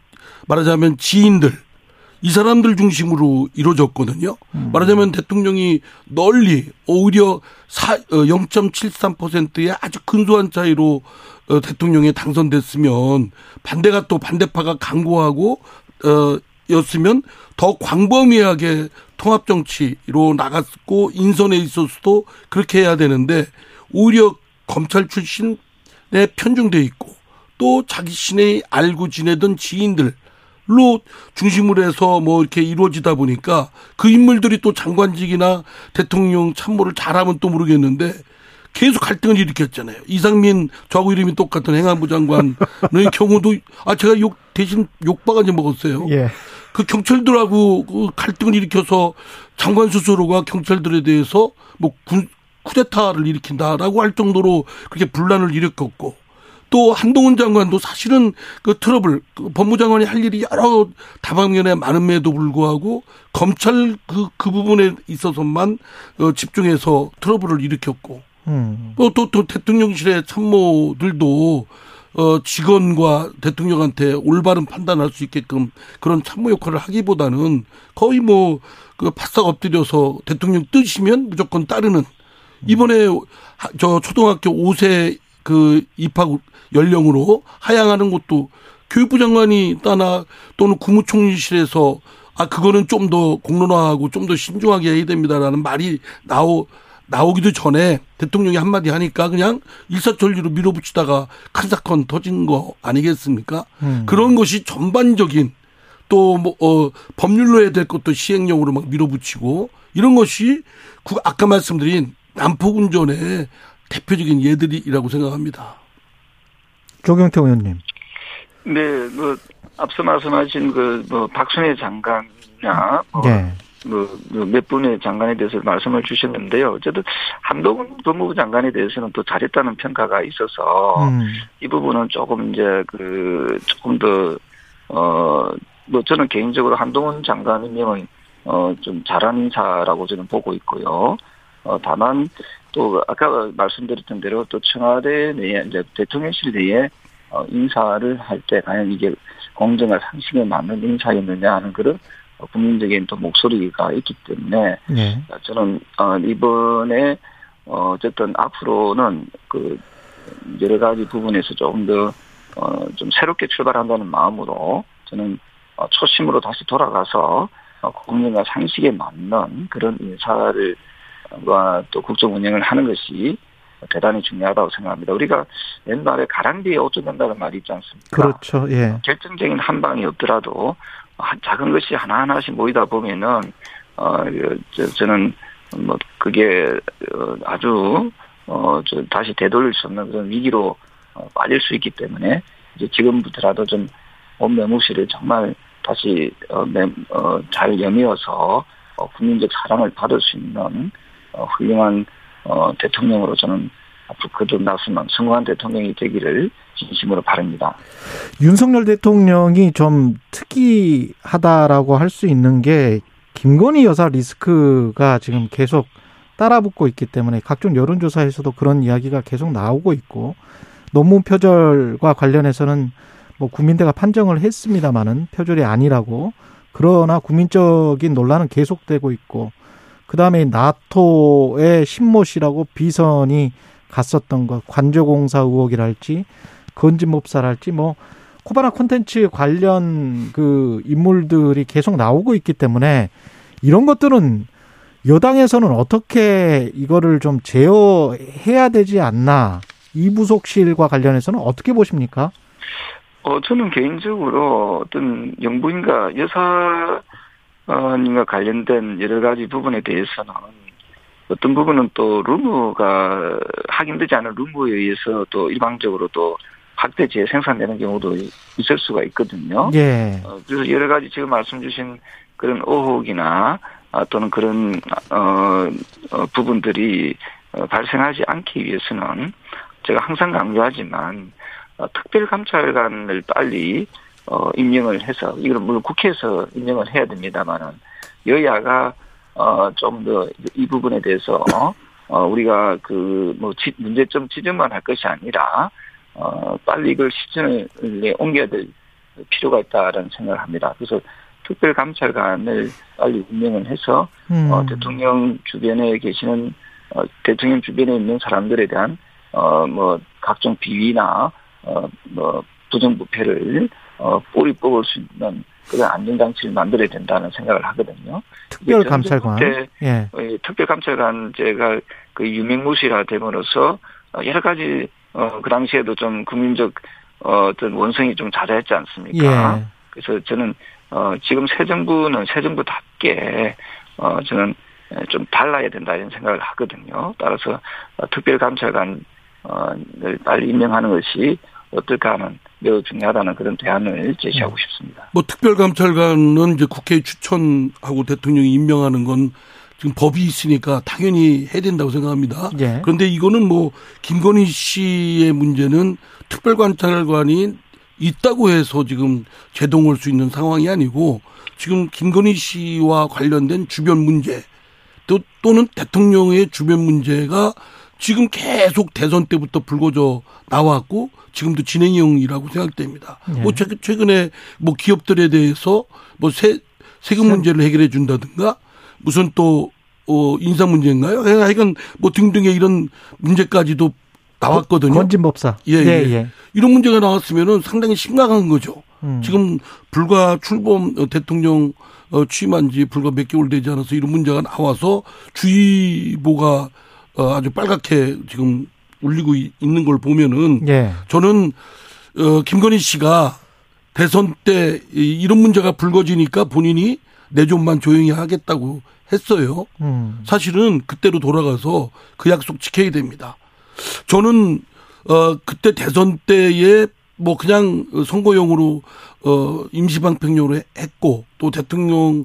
말하자면 지인들 이 사람들 중심으로 이루어졌거든요. 말하자면 대통령이 널리 오히려 사, 어, 0.73%의 아주 근소한 차이로 어, 대통령에 당선됐으면 반대가 또 반대파가 강고하고 어, 였으면 더 광범위하게 통합 정치로 나갔고 인선에 있어서도 그렇게 해야 되는데 오히려 검찰 출신에 편중돼 있고 또 자기 신의 알고 지내던 지인들 로 중심으로 해서 뭐 이렇게 이루어지다 보니까 그 인물들이 또 장관직이나 대통령 참모를 잘하면 또 모르겠는데 계속 갈등을 일으켰잖아요. 이상민 저하고 이름이 똑같은 행안부 장관의 경우도 아 제가 욕 대신 욕바가지 먹었어요. 예. 그 경찰들하고 그 갈등을 일으켜서 장관 스스로가 경찰들에 대해서 뭐 군, 쿠데타를 일으킨다라고 할 정도로 그렇게 분란을 일으켰고 또 한동훈 장관도 사실은 그 트러블 그 법무장관이 할 일이 여러 다방면에 많음에도 불구하고 검찰 그, 그 부분에 있어서만 어, 집중해서 트러블을 일으켰고 음. 또, 또, 또 대통령실의 참모들도 어, 직원과 대통령한테 올바른 판단할 수 있게끔 그런 참모 역할을 하기보다는 거의 뭐, 그 바싹 엎드려서 대통령 뜨시면 무조건 따르는 이번에 하- 저 초등학교 5세 그 입학 연령으로 하향하는 것도 교육부 장관이 따나 또는 국무총리실에서 아, 그거는 좀 더 공론화하고 좀 더 신중하게 해야 됩니다라는 말이 나오, 나오기도 전에 대통령이 한마디 하니까 그냥 일사천리로 밀어붙이다가 큰 사건 터진 거 아니겠습니까? 음. 그런 것이 전반적인 또 뭐, 어, 법률로 해야 될 것도 시행령으로 막 밀어붙이고 이런 것이 구- 아까 말씀드린 난폭 운전의 대표적인 예들이라고 생각합니다. 조경태 의원님. 네, 뭐 앞서 말씀하신 그뭐 박순애 장관이나 뭐 예. 뭐몇 분의 장관에 대해서 말씀을 주셨는데요. 어쨌든 한동훈 법무부 장관에 대해서는 또 잘했다는 평가가 있어서 음. 이 부분은 조금 이제 그 조금 더 어 뭐 저는 개인적으로 한동훈 장관 임명은 어좀 잘한 인사라고 저는 보고 있고요. 어 다만 또 아까 말씀드렸던 대로 또 청와대 내에 이제 대통령실 내에 어 인사를 할 때 과연 이게 공정과 상식에 맞는 인사였느냐 하는 그런 어, 국민적인 또 목소리가 있기 때문에 예. 저는 어, 이번에 어, 어쨌든 앞으로는 그 여러 가지 부분에서 조금 더 어, 좀 새롭게 출발한다는 마음으로 저는 어, 초심으로 다시 돌아가서 어, 국민과 상식에 맞는 그런 인사를 또 국정 운영을 하는 것이 대단히 중요하다고 생각합니다. 우리가 옛날에 가랑비에 옷 젖는다는 말이 있지 않습니까? 그렇죠. 예. 결정적인 한 방이 없더라도 작은 것이 하나하나씩 모이다 보면은 어 저, 저는 뭐 그게 어, 아주 어저 다시 되돌릴 수 없는 그런 위기로 어, 빠질 수 있기 때문에 이제 지금부터라도 좀 온매무시를 정말 다시 어, 매, 어, 잘 여미어서 어, 국민적 사랑을 받을 수 있는 어, 훌륭한 어, 대통령으로 저는 앞으로 거듭나서는 성공한 대통령이 되기를 진심으로 바랍니다. 윤석열 대통령이 좀 특이하다라고 할 수 있는 게 김건희 여사 리스크가 지금 계속 따라붙고 있기 때문에 각종 여론조사에서도 그런 이야기가 계속 나오고 있고 논문 표절과 관련해서는 뭐 국민대가 판정을 했습니다마는 표절이 아니라고 그러나 국민적인 논란은 계속되고 있고 그 다음에 나토의 신모 씨라고 비선이 갔었던 것 관조공사 의혹이랄지 건진법사랄지 뭐 코바나 콘텐츠 관련 그 인물들이 계속 나오고 있기 때문에 이런 것들은 여당에서는 어떻게 이거를 좀 제어해야 되지 않나 이부속실과 관련해서는 어떻게 보십니까? 어 저는 개인적으로 어떤 영부인과 여사님과 관련된 여러 가지 부분에 대해서는 어떤 부분은 또 루머가 확인되지 않은 루머에 의해서 또 일방적으로 또 확대 재생산되는 경우도 있을 수가 있거든요. 예. 어, 그래서 여러 가지 지금 말씀 주신 그런 의혹이나 아, 또는 그런 어, 어, 부분들이 어, 발생하지 않기 위해서는 제가 항상 강조하지만 어, 특별감찰관을 빨리 어, 임명을 해서 이건 물론 국회에서 임명을 해야 됩니다만은 여야가 어, 좀 더 이 부분에 대해서 어, 우리가 그 뭐 문제점 지적만 할 것이 아니라 어, 빨리 이걸 시즌에 옮겨야 될 필요가 있다라는 생각을 합니다. 그래서 특별감찰관을 빨리 임명을 해서 음. 어, 대통령 주변에 계시는 어, 대통령 주변에 있는 사람들에 대한 어, 뭐 각종 비위나 어, 뭐 부정부패를 어, 뿌리 뽑을 수 있는 그런 안전장치를 만들어야 된다는 생각을 하거든요. 특별감찰관. 때 예. 어, 특별감찰관제가 그 유명무실화 됨으로써 어, 여러 가지 어, 그 당시에도 좀 국민적 어, 어떤 원성이 좀 자자했지 않습니까? 예. 그래서 저는 어, 지금 새 정부는 새 정부답게 어, 저는 좀 달라야 된다 이런 생각을 하거든요. 따라서 어, 특별감찰관을 빨리 임명하는 것이 어떨까 하는 매우 중요하다는 그런 대안을 제시하고 싶습니다. 뭐 특별감찰관은 이제 국회에 추천하고 대통령이 임명하는 건 지금 법이 있으니까 당연히 해야 된다고 생각합니다. 예. 그런데 이거는 뭐 김건희 씨의 문제는 특별관찰관이 있다고 해서 지금 제동할 수 있는 상황이 아니고 지금 김건희 씨와 관련된 주변 문제 또 또는 대통령의 주변 문제가 지금 계속 대선 때부터 불거져 나왔고 지금도 진행형이라고 생각됩니다. 네. 뭐 최근- 최근에 뭐 기업들에 대해서 뭐 세, 세금 세- 문제를 해결해 준다든가 무슨 또 어, 인사 문제인가요? 하여간 뭐 등등의 이런 문제까지도 나왔거든요. 건진법사. 예, 예. 이런 문제가 나왔으면은 상당히 심각한 거죠. 음. 지금 불과 출범 어, 대통령 어, 취임한 지 불과 몇 개월 되지 않아서 이런 문제가 나와서 주의보가 어, 아주 빨갛게 지금 울리고 이- 있는 걸 보면은 예. 저는 어, 김건희 씨가 대선 때 이- 이런 문제가 불거지니까 본인이 내 좀만 조용히 하겠다고 했어요. 음. 사실은 그때로 돌아가서 그 약속 지켜야 됩니다. 저는 어 그때 대선 때에 뭐 그냥 선거용으로 어 임시방편용으로 했고 또 대통령이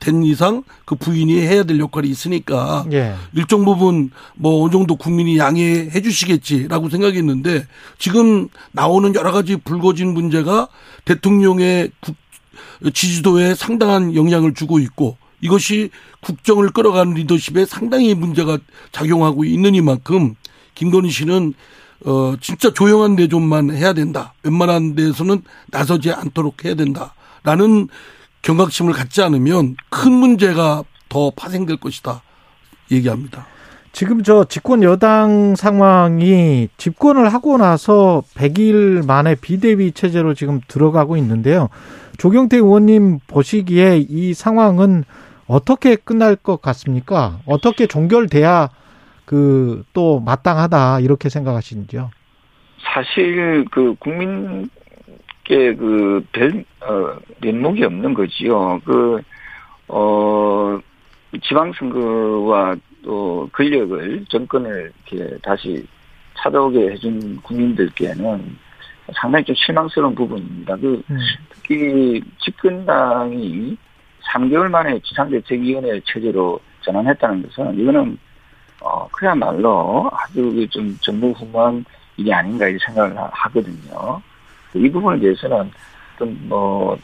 된 이상 그 부인이 해야 될 역할이 있으니까 예. 일정 부분 뭐 어느 정도 국민이 양해해 주시겠지라고 생각했는데 지금 나오는 여러 가지 불거진 문제가 대통령의 국- 지지도에 상당한 영향을 주고 있고 이것이 국정을 끌어가는 리더십에 상당히 문제가 작용하고 있는 이만큼 김건희 씨는 어 진짜 조용한 내좀만 해야 된다. 웬만한 데에서는 나서지 않도록 해야 된다 라는 경각심을 갖지 않으면 큰 문제가 더 파생될 것이다. 얘기합니다. 지금 저 집권 여당 상황이 집권을 하고 나서 100일 만에 비대위 체제로 지금 들어가고 있는데요. 조경태 의원님 보시기에 이 상황은 어떻게 끝날 것 같습니까? 어떻게 종결돼야 그 또 마땅하다 이렇게 생각하시는지요? 사실 그 국민께 그별 어, 면목이 없는 거지요. 그어 지방선거와 또 권력을 정권을 이렇게 다시 찾아오게 해준 국민들께는 상당히 좀 실망스러운 부분입니다. 그 음. 특히 집권당이 3개월 만에 지상대책위원회 체제로 전환했다는 것은 이거는 어 그야말로 아주 그좀 전무후무한 일이 아닌가 이 생각을 하- 하거든요. 이 부분에 대해서는 어떤 뭐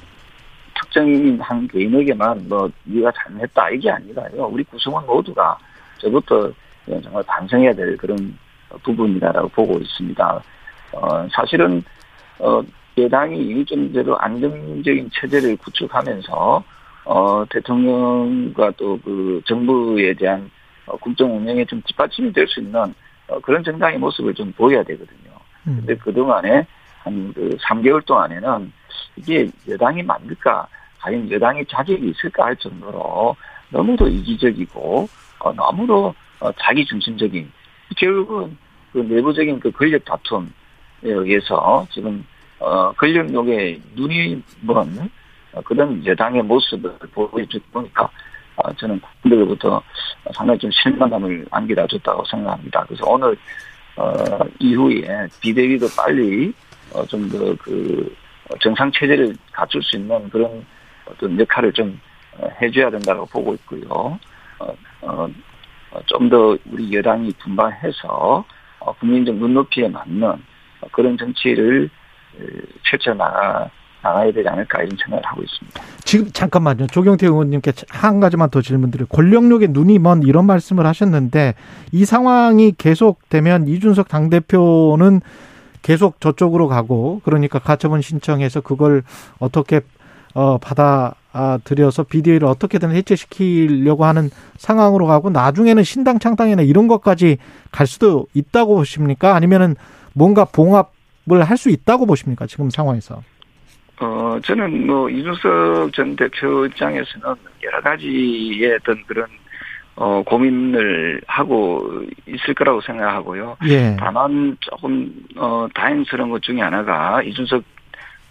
특정인 한 개인에게만 뭐 네가 잘못했다 이게 아니라요. 우리 구성원 모두가 저부터 정말 반성해야 될 그런 부분이다라고 보고 있습니다. 어, 사실은 어, 여당이 일정대로 안정적인 체제를 구축하면서 어, 대통령과 또 그 정부에 대한 어, 국정 운영에 좀 뒷받침이 될 수 있는 어, 그런 정당의 모습을 좀 보여야 되거든요. 음. 근데 그동안에 한 그 3개월 동안에는 이게 여당이 맞을까, 과연 여당이 자격이 있을까 할 정도로 너무도 이기적이고, 어, 너무도 어, 자기 중심적인, 결국은 그 내부적인 그 권력 다툼에 의해서 지금, 어, 권력욕에 눈이 먼 어, 그런 여당의 모습을 보여주다 보니까, 어, 저는 국민들로부터 상당히 좀 실망감을 안겨다 줬다고 생각합니다. 그래서 오늘, 어, 이후에 비대위도 빨리 어, 좀 더 그 정상 체제를 갖출 수 있는 그런 어떤 역할을 좀 어, 해줘야 된다고 보고 있고요. 어, 어, 좀 더 우리 여당이 분발해서 어, 국민적 눈높이에 맞는 어, 그런 정치를 어, 펼쳐 나가 나가야 되지 않을까 이런 생각을 하고 있습니다. 지금 잠깐만요. 조경태 의원님께 한 가지만 더 질문드려요. 권력력에 눈이 먼 이런 말씀을 하셨는데 이 상황이 계속되면 이준석 당대표는 계속 저쪽으로 가고 그러니까 가처분 신청해서 그걸 어떻게 어 받아들여서 비대위를 어떻게든 해체시키려고 하는 상황으로 가고 나중에는 신당 창당이나 이런 것까지 갈 수도 있다고 보십니까? 아니면은 뭔가 봉합을 할 수 있다고 보십니까? 지금 상황에서. 어, 저는 뭐, 이준석 전 대표 입장에서는 여러 가지의 어떤 그런, 어, 고민을 하고 있을 거라고 생각하고요. 예. 다만 조금, 어, 다행스러운 것 중에 하나가 이준석,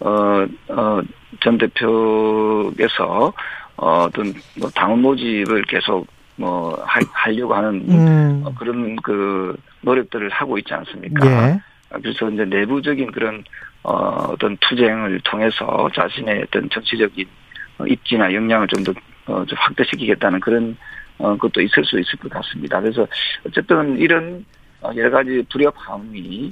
어, 어, 전 대표께서, 어, 어떤, 뭐, 당원 모집을 계속, 뭐, 하, 하려고 하는 음. 어, 그런 그 노력들을 하고 있지 않습니까? 예. 그래서 이제 내부적인 그런 어, 어떤 투쟁을 통해서 자신의 어떤 정치적인 어, 입지나 역량을 좀더 어, 좀 확대시키겠다는 그런 어, 것도 있을 수 있을 것 같습니다. 그래서 어쨌든 이런 어, 여러 가지 불협화음이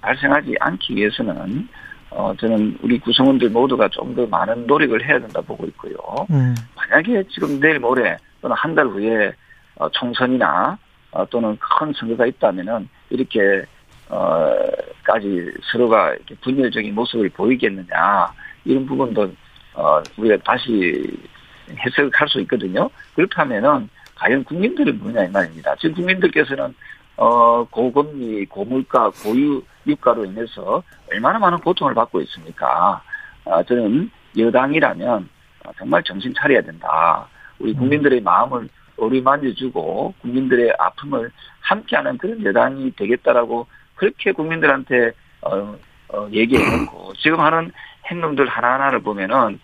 발생하지 않기 위해서는 어, 저는 우리 구성원들 모두가 좀 더 많은 노력을 해야 된다 보고 있고요. 음. 만약에 지금 내일 모레 또는 한 달 후에 어, 총선이나 어, 또는 큰 선거가 있다면은 이렇게 어까지 서로가 이렇게 분열적인 모습을 보이겠느냐 이런 부분도 어 우리가 다시 해석할 수 있거든요. 그렇다면은 과연 국민들은 뭐냐 이 말입니다. 지금 국민들께서는 어 고금리, 고물가, 고유 유가로 인해서 얼마나 많은 고통을 받고 있습니까? 아, 저는 여당이라면 정말 정신 차려야 된다. 우리 국민들의 마음을 어루만져주고 국민들의 아픔을 함께하는 그런 여당이 되겠다라고 그렇게 국민들한테 어, 어, 얘기해놓고 지금 하는 행동들 하나하나를 보면은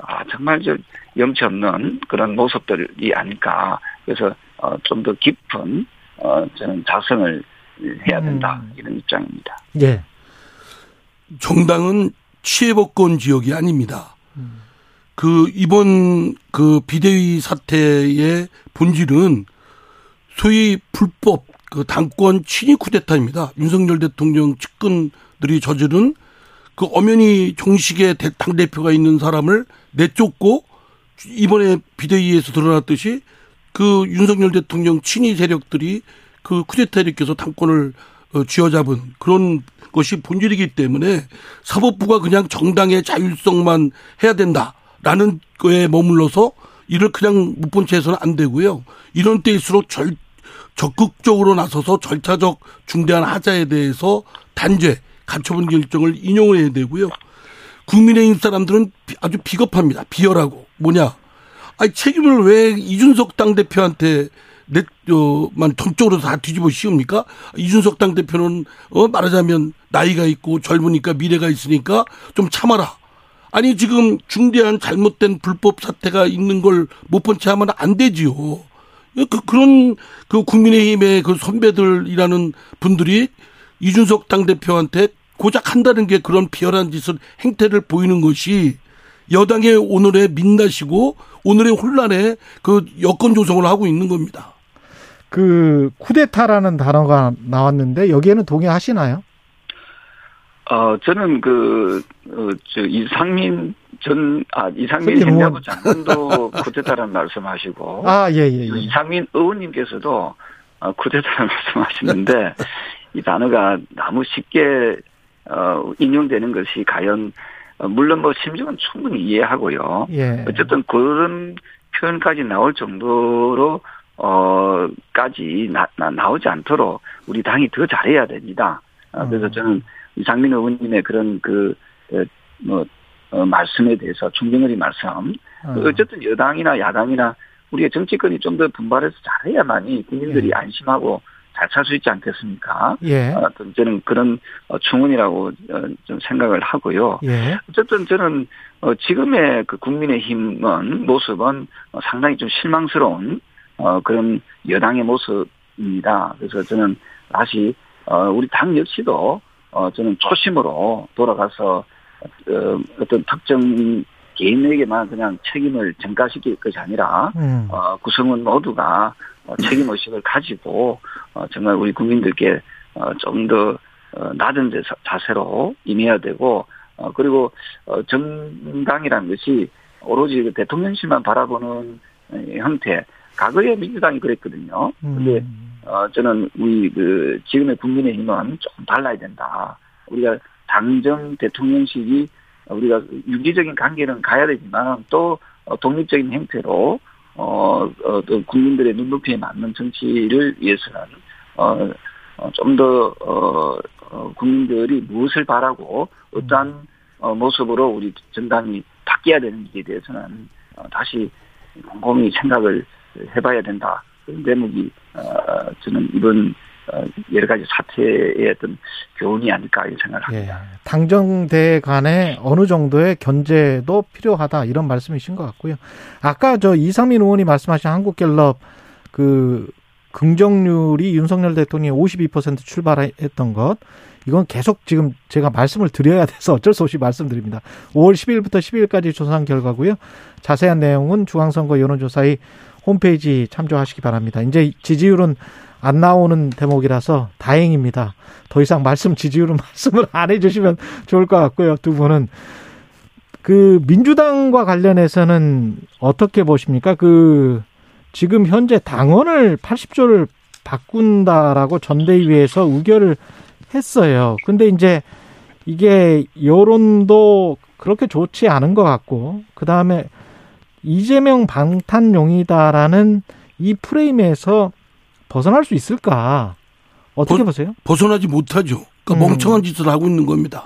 아 정말 저 염치 없는 그런 모습들이 아닐까 그래서 어, 좀 더 깊은 어, 저는 자성을 해야 된다 음. 이런 입장입니다. 예. 정당은 취해복권 지역이 아닙니다. 그 이번 그 비대위 사태의 본질은 소위 불법 그 당권 친위 쿠데타입니다. 윤석열 대통령 측근들이 저지른 그 엄연히 정식의 당 대표가 있는 사람을 내쫓고 이번에 비대위에서 드러났듯이 그 윤석열 대통령 친위 세력들이 그 쿠데타 일으켜서 당권을 어, 쥐어잡은 그런 것이 본질이기 때문에 사법부가 그냥 정당의 자율성만 해야 된다라는 거에 머물러서 이를 그냥 못 본 채 해서는 안 되고요. 이런 때일수록 절, 적극적으로 나서서 절차적 중대한 하자에 대해서 단죄, 가처분 결정을 인용을 해야 되고요. 국민의힘 사람들은 비- 아주 비겁합니다. 비열하고 뭐냐? 아니 책임을 왜 이준석 당 대표한테 내만 전적으로 다 뒤집어 씌웁니까? 이준석 당 대표는 어 말하자면 나이가 있고 젊으니까 미래가 있으니까 좀 참아라. 아니 지금 중대한 잘못된 불법 사태가 있는 걸 못 본 채 하면 안 되지요. 그 그런 그 국민의힘의 그 선배들이라는 분들이 이준석 당 대표한테 고작 한다는 게 그런 비열한 짓을 행태를 보이는 것이 여당의 오늘의 민낯이고 오늘의 혼란에 그 여건 조성을 하고 있는 겁니다. 그 쿠데타라는 단어가 나왔는데 여기에는 동의하시나요? 어, 저는 그, 어, 저, 이 상민 전, 아, 이상민 행정부 장관도 쿠데타라는 말씀하시고. 아, 예, 예, 예. 이상민 의원님께서도 어, 쿠데타라는 말씀하시는데, 이 단어가 너무 쉽게, 어, 인용되는 것이 과연, 어, 물론 뭐 심정은 충분히 이해하고요. 예. 어쨌든 그런 표현까지 나올 정도로, 어, 까지 나, 나, 나오지 않도록 우리 당이 더 잘해야 됩니다. 어, 그래서 저는 이상민 의원님의 그런 그, 그 뭐, 어, 말씀에 대해서 중정어리 말씀. 그 어쨌든 여당이나 야당이나 우리의 정치권이 좀 더 분발해서 잘해야만이 국민들이 예. 안심하고 잘 살 수 있지 않겠습니까? 예. 어, 저는 그런 어, 충원이라고 어, 좀 생각을 하고요. 예. 어쨌든 저는 어, 지금의 그 국민의힘은 모습은 어, 상당히 좀 실망스러운 어, 그런 여당의 모습입니다. 그래서 저는 다시 어, 우리 당 역시도 어, 저는 초심으로 돌아가서 어, 어떤 특정 개인에게만 그냥 책임을 전가시킬 것이 아니라 음. 어, 구성원 모두가 어, 책임 의식을 가지고 어, 정말 우리 국민들께 어, 좀더 어, 낮은 자- 자세로 임해야 되고 어, 그리고 어, 정당이라는 것이 오로지 그 대통령실만 바라보는 어, 형태. 과거에 민주당이 그랬거든요. 근데 음. 어, 저는 우리 그 지금의 국민의힘은 조금 달라야 된다. 우리가 당정 대통령실이 우리가 유기적인 관계는 가야 되지만 또 어, 독립적인 형태로 어, 어, 또 국민들의 눈높이에 맞는 정치를 위해서는 어, 어, 좀더 어, 어, 국민들이 무엇을 바라고 어떠한 어, 모습으로 우리 정당이 바뀌어야 되는지에 대해서는 어, 다시 곰곰이 생각을 해봐야 된다. 그런 대목이 어, 저는 이번 어, 여러 가지 사태의 어떤 교훈이 아닐까 이런 생각을 예. 합니다. 당정대 간에 어느 정도의 견제도 필요하다 이런 말씀이신 것 같고요. 아까 저 이상민 의원이 말씀하신 한국갤럽 그 긍정률이 윤석열 대통령이 52% 출발했던 것 이건 계속 지금 제가 말씀을 드려야 돼서 어쩔 수 없이 말씀드립니다. 5월 10일부터 12일까지 조사한 결과고요. 자세한 내용은 중앙선거 여론조사의 홈페이지 참조하시기 바랍니다. 이제 지지율은 안 나오는 대목이라서 다행입니다. 더 이상 말씀 지지율은 말씀을 안 해주시면 좋을 것 같고요. 두 분은 그 민주당과 관련해서는 어떻게 보십니까? 그 지금 현재 당원을 80조를 바꾼다라고 전대위에서 의결을 했어요. 근데 이제 이게 여론도 그렇게 좋지 않은 것 같고 그 다음에 이재명 방탄용이다라는 이 프레임에서 벗어날 수 있을까? 어떻게 벗- 보세요? 벗어나지 못하죠. 그러니까 음. 멍청한 짓을 하고 있는 겁니다.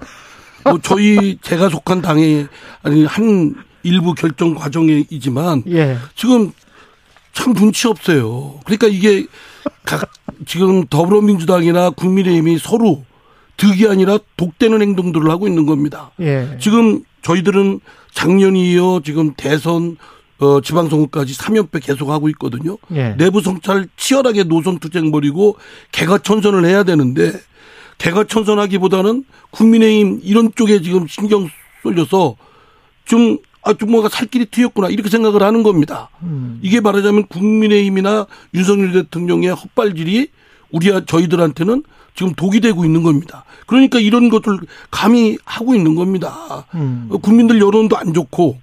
뭐 저희 제가 속한 당의 아니 한 일부 결정 과정이지만 예. 지금 참 눈치 없어요. 그러니까 이게 각 지금 더불어민주당이나 국민의힘이 서로 득이 아니라 독대는 행동들을 하고 있는 겁니다. 예. 지금 저희들은 작년이 이어 지금 대선 어 지방선거까지 3연패 계속하고 있거든요. 예. 내부 성찰 치열하게 노선 투쟁 벌이고 개과천선을 해야 되는데 개과천선하기보다는 국민의힘 이런 쪽에 지금 신경 쏠려서 좀 아, 좀 뭔가 살 길이 트였구나 이렇게 생각을 하는 겁니다. 음. 이게 말하자면 국민의힘이나 윤석열 대통령의 헛발질이 우리 저희들한테는 지금 독이 되고 있는 겁니다. 그러니까 이런 것들 감히 하고 있는 겁니다. 음. 국민들 여론도 안 좋고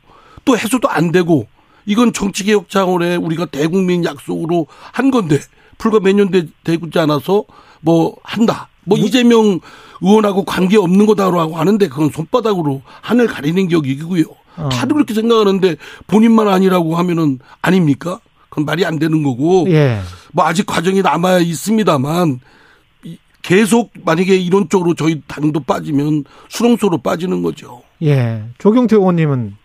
또 해소도 안 되고 이건 정치개혁 차원의 우리가 대국민 약속으로 한 건데 불과 몇 년 되지 않아서 뭐 한다. 뭐 이재명 의원하고 관계 없는 거다라고 하는데 그건 손바닥으로 하늘 가리는 격이고요. 어. 다들 그렇게 생각하는데 본인만 아니라고 하면은 아닙니까? 그건 말이 안 되는 거고. 예. 뭐 아직 과정이 남아 있습니다만 이- 계속 만약에 이런 쪽으로 저희 당도 빠지면 수렁소로 빠지는 거죠. 예. 조경태 의원님은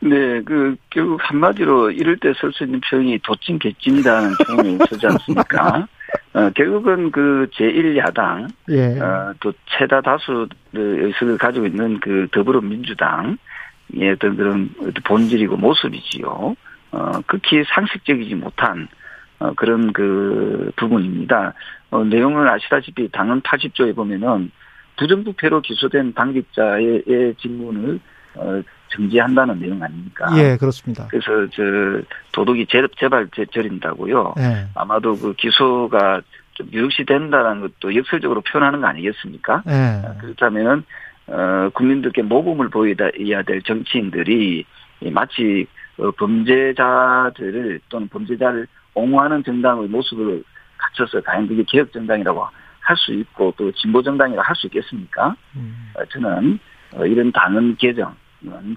네, 그, 결국 한마디로 이럴 때 쓸 수 있는 표현이 도찐 개찐이라는 표현을 쓰지 않습니까? 어, 결국은 그 제1야당, 예. 어, 또 최다 다수 의석을 가지고 있는 그 더불어민주당의 어떤 그런 본질이고 모습이지요. 어, 극히 상식적이지 못한 어, 그런 그 부분입니다. 어, 내용을 아시다시피 당헌 80조에 보면은 부정부패로 기소된 당직자의 의 직무를 어, 정지한다는 내용 아닙니까? 예, 그렇습니다. 그래서 저 도덕이 재, 재발 재, 저린다고요. 예. 아마도 그 기소가 좀 유력시 된다는 것도 역설적으로 표현하는 거 아니겠습니까? 예. 그렇다면 어, 국민들께 모범을 보여야 될 정치인들이 이 마치 어, 범죄자들을 또는 범죄자를 옹호하는 정당의 모습을 갖춰서 과연 그게 개혁 정당이라고 할 수 있고 또 진보 정당이라고 할 수 있겠습니까? 음. 어, 저는 어, 이런 당헌 개정은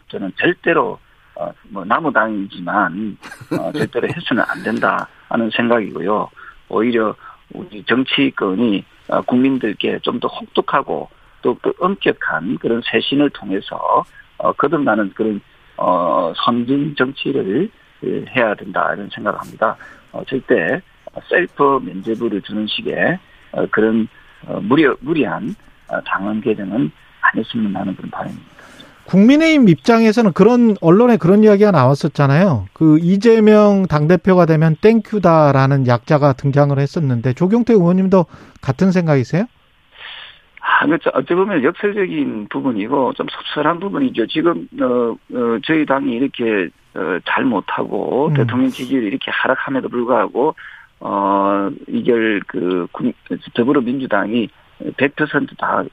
저는 절대로 어, 뭐 나무당이지만 어, 절대로 해서는 안 된다 하는 생각이고요. 오히려 우리 정치권이 어, 국민들께 좀 더 혹독하고 또 그 엄격한 그런 쇄신을 통해서 어, 거듭나는 그런 어, 선진 정치를 예, 해야 된다 이런 생각을 합니다. 어, 절대 셀프 면죄부를 주는 식의 어, 그런 어, 무리 무리한 어, 당헌 개정은 안 했으면 하는 그런 바람입니다. 국민의힘 입장에서는 그런 언론에 그런 이야기가 나왔었잖아요. 그 이재명 당대표가 되면 thank you다라는 약자가 등장을 했었는데 조경태 의원님도 같은 생각이세요? 아, 그, 어찌 보면 역설적인 부분이고 좀 섭섭한 부분이죠. 지금, 어, 어 저희 당이 이렇게, 어, 잘 못하고 음. 대통령 지지율이 이렇게 하락함에도 불구하고, 어, 이걸 그, 국- 더불어민주당이 100%다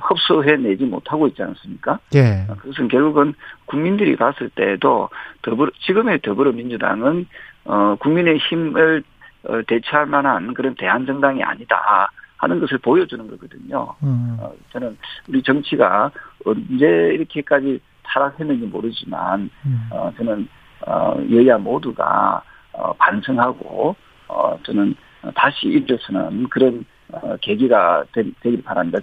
흡수해내지 못하고 있지 않습니까? 예. 그것은 결국은 국민들이 봤을 때도 더불어, 지금의 더불어민주당은, 어, 국민의 힘을 어, 대체할 만한 그런 대한정당이 아니다 하는 것을 보여주는 거거든요. 음. 어, 저는 우리 정치가 언제 이렇게까지 타락했는지 모르지만 음. 어, 저는 어, 여야 모두가 어, 반성하고 어, 저는 다시 일어서는 그런 어, 계기가 되, 되길 바랍니다.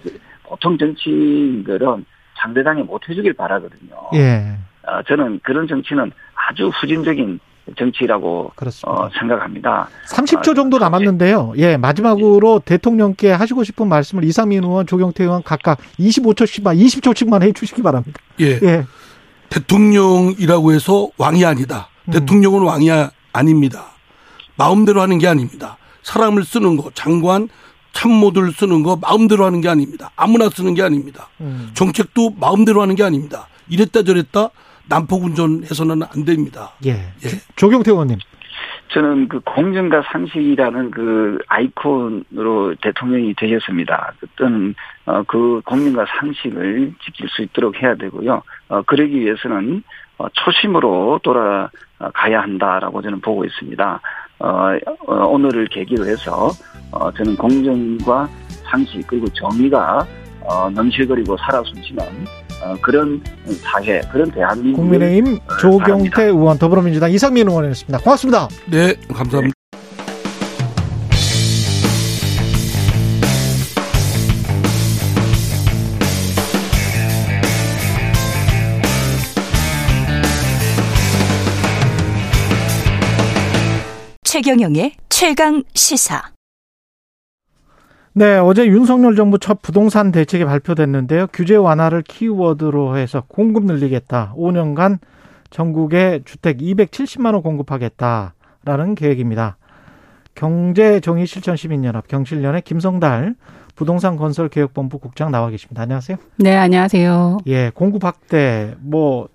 보통 정치인들은 상대당에 못 해주길 바라거든요. 예. 어, 저는 그런 정치는 아주 후진적인 정치라고 그렇습니다. 어, 생각합니다. 30초 정도 남았는데요. 예, 마지막으로 대통령께 하시고 싶은 말씀을 이상민 의원, 조경태 의원 각각 25초씩만, 20초씩만 해 주시기 바랍니다. 예. 예. 대통령이라고 해서 왕이 아니다. 음. 대통령은 왕이 아- 아닙니다. 마음대로 하는 게 아닙니다. 사람을 쓰는 거, 장관, 참모들 쓰는 거 마음대로 하는 게 아닙니다. 아무나 쓰는 게 아닙니다. 음. 정책도 마음대로 하는 게 아닙니다. 이랬다 저랬다 난폭 운전해서는 안 됩니다. 예. 예. 조경태 의원님. 저는 그 공정과 상식이라는 그 아이콘으로 대통령이 되셨습니다. 그때는 어, 그 공정과 상식을 지킬 수 있도록 해야 되고요. 어, 그러기 위해서는 어, 초심으로 돌아가야 한다라고 저는 보고 있습니다. 어, 어, 오늘을 계기로 해서 어, 저는 공정과 상식 그리고 정의가 어, 넘실거리고 살아 숨쉬는 어, 그런 사회, 그런 대한민국 국민의힘 어, 조경태 바랍니다. 의원, 더불어민주당 이상민 의원이었습니다. 고맙습니다. 네, 감사합니다. 최경영의 최강 시사. 네, 어제 윤석열 정부 첫 부동산 대책이 발표됐는데요. 규제 완화를 키워드로 해서 공급 늘리겠다. 5년간 전국에 주택 270만 호 공급하겠다라는 계획입니다. 경제정의실천시민연합 경실련의 김성달 부동산 건설 개혁본부 국장 나와 계십니다. 안녕하세요. 네, 안녕하세요. 예, 공급 확대 뭐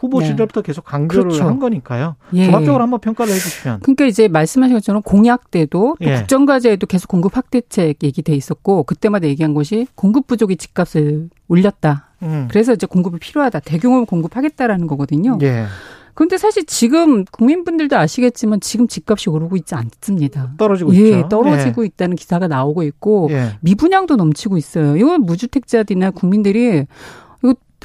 후보 네. 시절부터 계속 강조를 그렇죠. 한 거니까요. 예. 종합적으로 한번 평가를 해주시면. 그러니까 이제 말씀하신 것처럼 공약 때도 또 예. 국정과제에도 계속 공급 확대책 얘기돼 있었고 그때마다 얘기한 것이 공급 부족이 집값을 올렸다. 음. 그래서 이제 공급이 필요하다. 대규모 공급하겠다라는 거거든요. 예. 그런데 사실 지금 국민분들도 아시겠지만 지금 집값이 오르고 있지 않습니다. 떨어지고 예, 있죠. 떨어지고 있다는 기사가 나오고 있고 예. 미분양도 넘치고 있어요. 이건 무주택자들이나 국민들이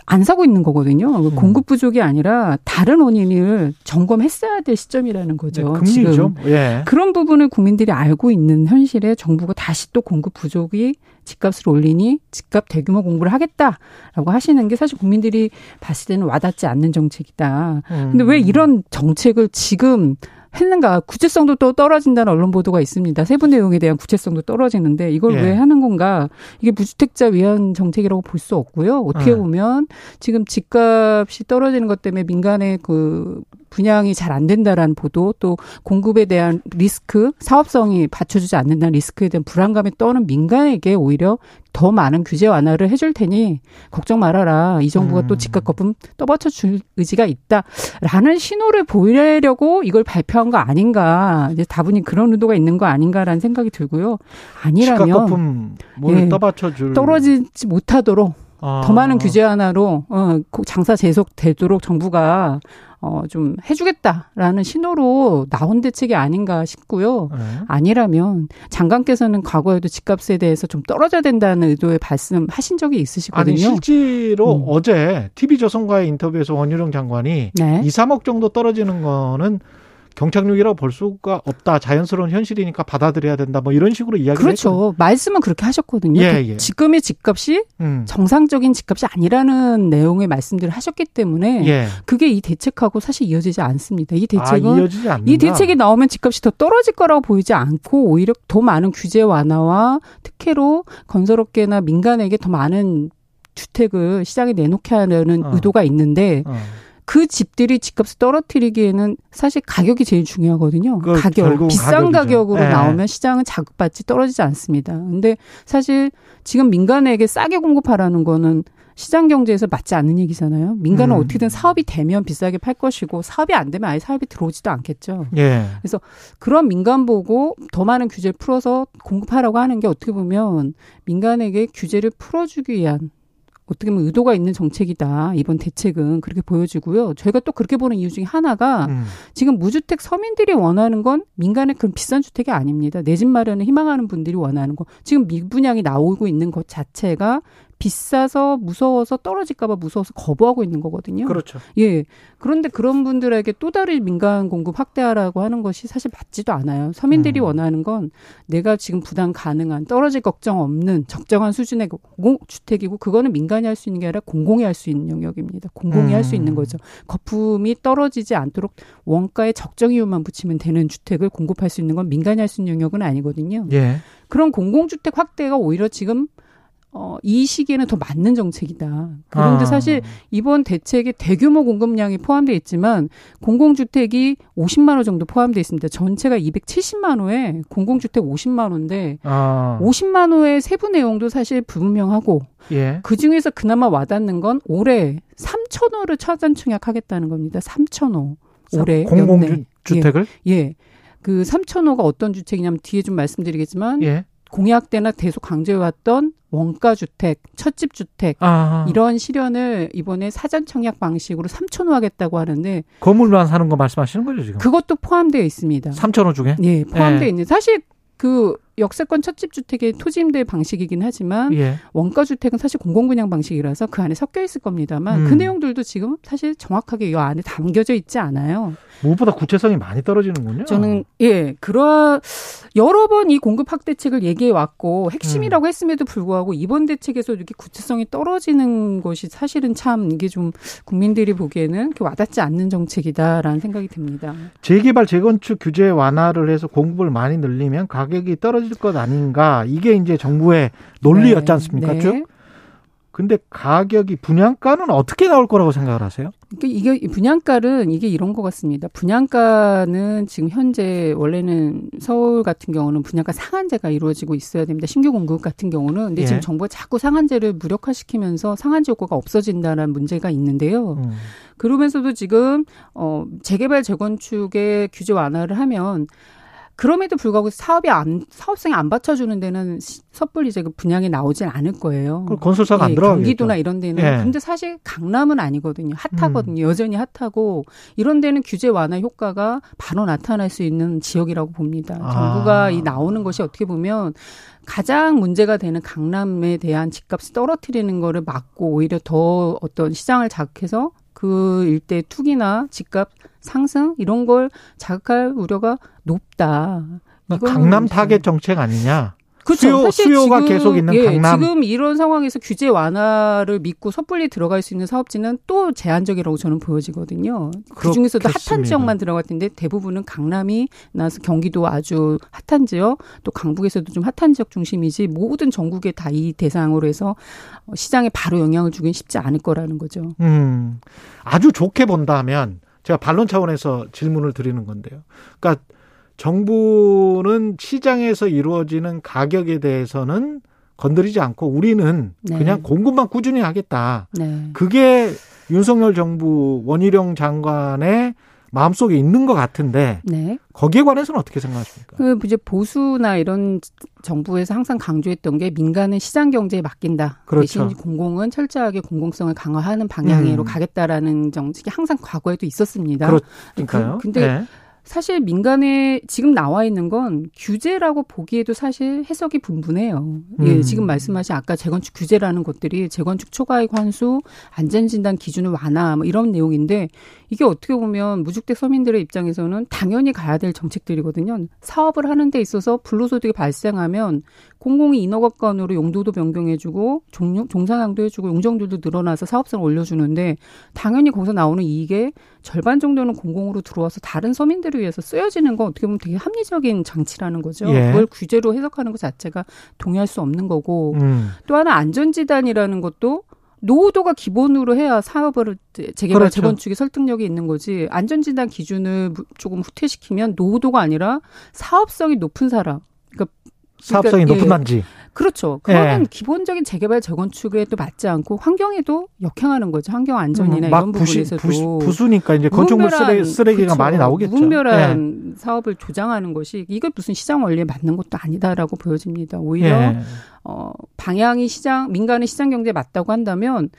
안 사고 있는 거거든요. 음. 공급 부족이 아니라 다른 원인을 점검했어야 될 시점이라는 거죠. 네. 지금. 예. 그런 부분을 국민들이 알고 있는 현실에 정부가 다시 또 공급 부족이 집값을 올리니 집값 대규모 공부를 하겠다라고 하시는 게 사실 국민들이 봤을 때는 와닿지 않는 정책이다. 음. 근데 왜 이런 정책을 지금 했는가 구체성도 또 떨어진다는 언론 보도가 있습니다. 세부 내용에 대한 구체성도 떨어지는데 이걸 예. 왜 하는 건가? 이게 무주택자 위한 정책이라고 볼 수 없고요. 어떻게 예. 보면 지금 집값이 떨어지는 것 때문에 민간의 그 분양이 잘 안 된다라는 보도 또 공급에 대한 리스크, 사업성이 받쳐주지 않는다는 리스크에 대한 불안감이 떠는 민간에게 오히려 더 많은 규제 완화를 해줄 테니 걱정 말아라. 이 정부가 음. 또 집값 거품 떠받쳐 줄 의지가 있다라는 신호를 보이려고 이걸 발표한 거 아닌가. 이제 다분히 그런 의도가 있는 거 아닌가라는 생각이 들고요. 아니라면 거품 뭘 예. 떠받쳐 줄 떨어지지 못하도록 아. 더 많은 규제 하나로 어, 장사 계속 되도록 정부가 어, 좀 해주겠다라는 신호로 나온 대책이 아닌가 싶고요. 예. 아니라면 장관께서는 과거에도 집값에 대해서 좀 떨어져야 된다는 의도의 말씀하신 적이 있으시거든요. 아니 실제로 음. 어제 TV조선과의 인터뷰에서 원유령 장관이 네. 2, 3억 정도 떨어지는 거는 경착륙이라고 볼 수가 없다. 자연스러운 현실이니까 받아들여야 된다. 뭐 이런 식으로 이야기를 했거든요. 그렇죠. 말씀은 그렇게 하셨거든요. 예, 그 예. 지금의 집값이 음. 정상적인 집값이 아니라는 내용의 말씀들을 하셨기 때문에 예. 그게 이 대책하고 사실 이어지지 않습니다. 이 아, 대책은 이어지지 않는다. 이 대책이 나오면 집값이 더 떨어질 거라고 보이지 않고 오히려 더 많은 규제 완화와 특혜로 건설업계나 민간에게 더 많은 주택을 시장에 내놓게 하려는 어. 의도가 있는데 어. 그 집들이 집값을 떨어뜨리기에는 사실 가격이 제일 중요하거든요. 그 가격. 비싼 가격이죠. 가격으로 예. 나오면 시장은 자극받지 떨어지지 않습니다. 근데 사실 지금 민간에게 싸게 공급하라는 거는 시장 경제에서 맞지 않는 얘기잖아요. 민간은 음. 어떻게든 사업이 되면 비싸게 팔 것이고 사업이 안 되면 아예 사업이 들어오지도 않겠죠. 예. 그런 민간 보고 더 많은 규제를 풀어서 공급하라고 하는 게 어떻게 보면 민간에게 규제를 풀어주기 위한 어떻게 보면 의도가 있는 정책이다. 이번 대책은 그렇게 보여지고요. 저희가 또 그렇게 보는 이유 중에 하나가 음. 지금 무주택 서민들이 원하는 건 민간의 그런 비싼 주택이 아닙니다. 내 집 마련을 희망하는 분들이 원하는 거. 지금 미분양이 나오고 있는 것 자체가 비싸서 무서워서 떨어질까봐 무서워서 거부하고 있는 거거든요. 그렇죠. 예. 그런데 그런 분들에게 또 다른 민간 공급 확대하라고 하는 것이 사실 맞지도 않아요. 서민들이 음. 원하는 건 내가 지금 부담 가능한 떨어질 걱정 없는 적정한 수준의 공공주택이고 그거는 민간이 할 수 있는 게 아니라 공공이 할 수 있는 영역입니다. 공공이 할수 음. 있는 거죠. 거품이 떨어지지 않도록 원가에 적정 이유만 붙이면 되는 주택을 공급할 수 있는 건 민간이 할 수 있는 영역은 아니거든요. 예. 그런 공공주택 확대가 오히려 지금 어, 이 시기에는 더 맞는 정책이다. 그런데 아. 사실 이번 대책에 대규모 공급량이 포함되어 있지만 공공주택이 50만 호 정도 포함되어 있습니다. 전체가 270만 호에 공공주택 50만 호인데 아. 50만 호의 세부 내용도 사실 불분명하고 예. 그 중에서 그나마 와닿는 건 올해 3천 호를 차전 청약하겠다는 겁니다. 3천 호. 올해 공공 연내. 주택을 예. 그 3천 호가 어떤 주택이냐면 뒤에 좀 말씀드리겠지만 예. 공약 때나 계속 강조해왔던 원가 주택, 첫집 주택 아. 이런 실현을 이번에 사전 청약 방식으로 3천 호 하겠다고 하는데 건물만 사는 거 말씀하시는 거죠, 지금? 그것도 포함되어 있습니다. 3천 호 중에? 예, 포함되어 예. 있는 사실 그 역세권 첫집 주택의 토지 임대 방식이긴 하지만 예. 원가 주택은 사실 공공분양 방식이라서 그 안에 섞여 있을 겁니다만 음. 그 내용들도 지금 사실 정확하게 이 안에 담겨져 있지 않아요. 무엇보다 구체성이 많이 떨어지는군요. 저는 예 그러 여러 번 이 공급 확대책을 얘기해 왔고 핵심이라고 했음에도 불구하고 이번 대책에서 이렇게 구체성이 떨어지는 것이 사실은 참 이게 좀 국민들이 보기에는 와닿지 않는 정책이다라는 생각이 듭니다. 재개발 재건축 규제 완화를 해서 공급을 많이 늘리면 가격이 떨어 질 것 아닌가 이게 이제 정부의 논리였지 네, 않습니까? 네. 쭉. 근데 가격이 분양가는 어떻게 나올 거라고 생각을 하세요? 그러니까 이게 분양가는 이게 이런 것 같습니다. 분양가는 지금 현재 원래는 서울 같은 경우는 분양가 상한제가 이루어지고 있어야 됩니다. 신규 공급 같은 경우는 근데 예. 지금 정부가 자꾸 상한제를 무력화시키면서 상한제 효과가 없어진다는 문제가 있는데요. 음. 그러면서도 지금 어 재개발 재건축의 규제 완화를 하면 그럼에도 불구하고 사업이 안 사업성이 안 받쳐주는 데는 시- 섣불리 이제 그 분양이 나오진 않을 거예요. 그 건설사가 안 예, 들어가겠죠. 경기도나 이런 데는 예. 음. 근데 사실 강남은 아니거든요. 핫하거든요. 여전히 핫하고 이런 데는 규제 완화 효과가 바로 나타날 수 있는 지역이라고 봅니다. 아. 정부가 이 나오는 것이 어떻게 보면 가장 문제가 되는 강남에 대한 집값을 떨어뜨리는 거를 막고 오히려 더 어떤 시장을 자극해서 그 일대 투기나 집값 상승 이런 걸 자극할 우려가 높다. 그러니까 강남 타겟 정책 아니냐? 그렇죠. 수요- 수요가 지금, 계속 있는 예, 강남. 지금 이런 상황에서 규제 완화를 믿고 섣불리 들어갈 수 있는 사업지는 또 제한적이라고 저는 보여지거든요. 그 중에서도 hot한 그렇겠습니다. 지역만 들어갈 텐데 대부분은 강남이나 서 경기도 아주 hot한 지역, 또 강북에서도 좀 hot한 지역 중심이지 모든 전국에 다 이 대상으로 해서 어, 시장에 바로 영향을 주긴 쉽지 않을 거라는 거죠. 음, 아주 좋게 본다면 제가 반론 차원에서 질문을 드리는 건데요. 그러니까 정부는 시장에서 이루어지는 가격에 대해서는 건드리지 않고 우리는 네. 그냥 공급만 꾸준히 하겠다. 네. 그게 윤석열 정부 원희룡 장관의 마음속에 있는 것 같은데 네. 거기에 관해서는 어떻게 생각하십니까? 그 이제 보수나 이런 정부에서 항상 강조했던 게 민간은 시장 경제에 맡긴다. 그렇죠. 대신 공공은 철저하게 공공성을 강화하는 방향으로 음. 가겠다라는 정책이 항상 과거에도 있었습니다. 그러니까요. 그- 근데 네. 사실 민간에 지금 나와 있는 건 규제라고 보기에도 사실 해석이 분분해요. 예, 음. 지금 말씀하신 아까 재건축 규제라는 것들이 재건축 초과이익 환수, 안전진단 기준을 완화 뭐 이런 내용인데 이게 어떻게 보면 무주택 서민들의 입장에서는 당연히 가야 될 정책들이거든요. 사업을 하는 데 있어서 불로소득이 발생하면 공공이 인허가권으로 용도도 변경해주고 종, 종상향도 해주고 용적률도 늘어나서 사업성을 올려주는데 당연히 거기서 나오는 이익의 절반 정도는 공공으로 들어와서 다른 서민들을 위해서 쓰여지는 건 어떻게 보면 되게 합리적인 장치라는 거죠. 예. 그걸 규제로 해석하는 것 자체가 동의할 수 없는 거고 음. 또 하나 안전지단이라는 것도 노후도가 기본으로 해야 사업을 재개발 그렇죠. 재건축에 설득력이 있는 거지 안전진단 기준을 무- 조금 후퇴시키면 노후도가 아니라 사업성이 높은 사람 사업성이 그러니까, 높은 예. 단지. 그렇죠. 그거는 예. 기본적인 재개발 재건축에 또 맞지 않고 환경에도 역행하는 거죠. 환경 안전이나 음, 막 이런 부시, 부분에서도 부수, 부수니까 이제 건축물 쓰레기, 쓰레기가 그쵸. 많이 나오겠죠. 예. 무분별한 사업을 조장하는 것이 이게 무슨 시장 원리에 맞는 것도 아니다라고 보여집니다. 오히려 예. 어, 방향이 시장, 민간의 시장 경제에 맞다고 한다면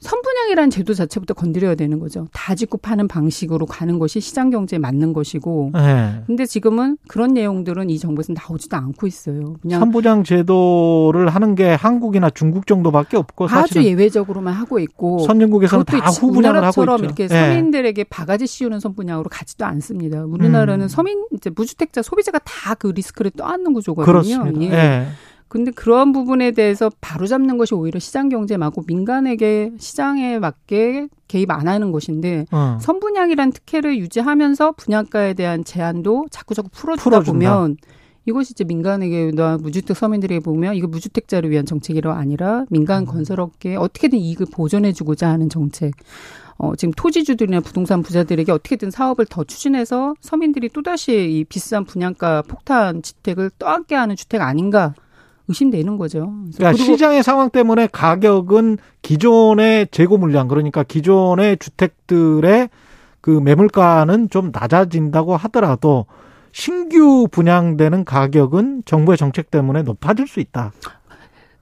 선분양이라는 제도 자체부터 건드려야 되는 거죠. 다 짓고 파는 방식으로 가는 것이 시장 경제에 맞는 것이고. 예. 근데 지금은 그런 내용들은 이 정부에서 나오지도 않고 있어요. 그냥 선부장 제도를 하는 게 한국이나 중국 정도밖에 없고 아주 예외적으로만 하고 있고. 선진국에서는 다. 후분양을 하고 우리나라처럼 있죠. 이렇게 예. 서민들에게 바가지 씌우는 선분양으로 가지도 않습니다. 우리나라는 음. 서민 이제 무주택자 소비자가 다 그 리스크를 떠안는 구조거든요. 그렇습니다. 예. 예. 근데 그런 부분에 대해서 바로 잡는 것이 오히려 시장 경제에 맞고 민간에게 시장에 맞게 개입 안 하는 것인데 어. 선분양이란 특혜를 유지하면서 분양가에 대한 제한도 자꾸 자꾸 풀어주다 풀어준다. 보면 이것이 이제 민간에게나 무주택 서민들에게 보면 이거 무주택자를 위한 정책이라 아니라 음. 민간 건설업계에 어떻게든 이익을 보전해주고자 하는 정책. 어, 지금 토지주들이나 부동산 부자들에게 어떻게든 사업을 더 추진해서 서민들이 또다시 이 비싼 분양가 폭탄 주택을 떠안게 하는 주택 아닌가 의심되는 거죠. 그러니까 시장의 상황 때문에 가격은 기존의 재고 물량 그러니까 기존의 주택들의 그 매물가는 좀 낮아진다고 하더라도 신규 분양되는 가격은 정부의 정책 때문에 높아질 수 있다.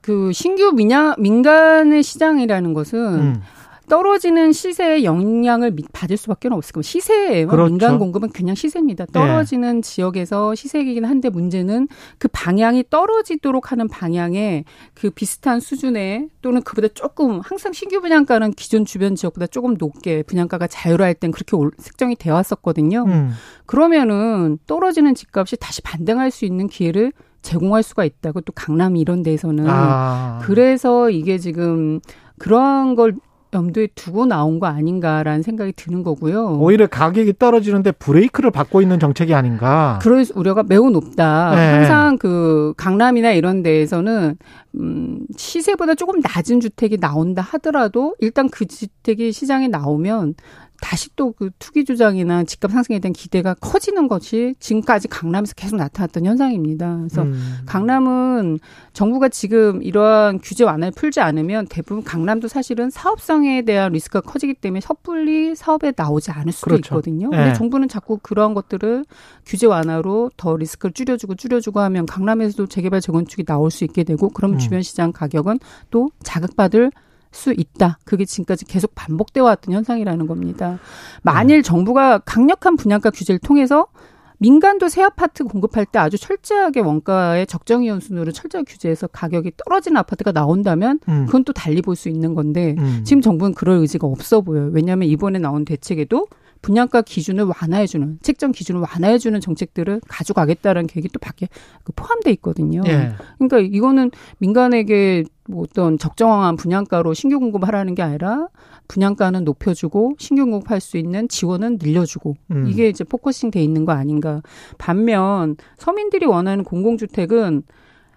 그 신규 민야, 민간의 시장이라는 것은 음. 떨어지는 시세의 영향을 미- 받을 수밖에 없을 겁니다. 시세예요. 그렇죠. 민간 공급은 그냥 시세입니다. 떨어지는 지역에서 시세이긴 한데 문제는 그 방향이 떨어지도록 하는 방향에 그 비슷한 수준의 또는 그보다 조금 항상 신규 분양가는 기존 주변 지역보다 조금 높게 분양가가 자유로할 땐 그렇게 올- 책정이 되어 왔었거든요. 음. 그러면은 떨어지는 집값이 다시 반등할 수 있는 기회를 제공할 수가 있다고 또 강남 이런 데에서는 아. 그래서 이게 지금 그런 걸 염두에 두고 나온 거 아닌가라는 생각이 드는 거고요. 오히려 가격이 떨어지는데 브레이크를 받고 있는 정책이 아닌가. 그럴 우려가 매우 높다. 네. 항상 그 강남이나 이런 데에서는 음 시세보다 조금 낮은 주택이 나온다 하더라도 일단 그 주택이 시장에 나오면 다시 또 그 투기 주장이나 집값 상승에 대한 기대가 커지는 것이 지금까지 강남에서 계속 나타났던 현상입니다. 그래서 음. 강남은 정부가 지금 이러한 규제 완화를 풀지 않으면 대부분 강남도 사실은 사업성에 대한 리스크가 커지기 때문에 섣불리 사업에 나오지 않을 수도 그렇죠. 있거든요. 네. 근데 정부는 자꾸 그러한 것들을 규제 완화로 더 리스크를 줄여주고 줄여주고 하면 강남에서도 재개발 재건축이 나올 수 있게 되고 그럼 음. 주변 시장 가격은 또 자극받을 수 있다. 그게 지금까지 계속 반복되어 왔던 현상이라는 겁니다. 만일 정부가 강력한 분양가 규제를 통해서 민간도 새 아파트 공급할 때 아주 철저하게 원가의 적정 이온 순으로 철저하게 규제해서 가격이 떨어지는 아파트가 나온다면 음. 그건 또 달리 볼 수 있는 건데 음. 지금 정부는 그럴 의지가 없어 보여요. 왜냐하면 이번에 나온 대책에도 분양가 기준을 완화해주는 책정 기준을 완화해주는 정책들을 가져가겠다는 계획이 또 밖에 그 포함돼 있거든요. 예. 그러니까 이거는 민간에게 뭐 어떤 적정한 분양가로 신규 공급하라는 게 아니라 분양가는 높여주고 신규 공급할 수 있는 지원은 늘려주고 음. 이게 이제 focusing 돼 있는 거 아닌가. 반면 서민들이 원하는 공공주택은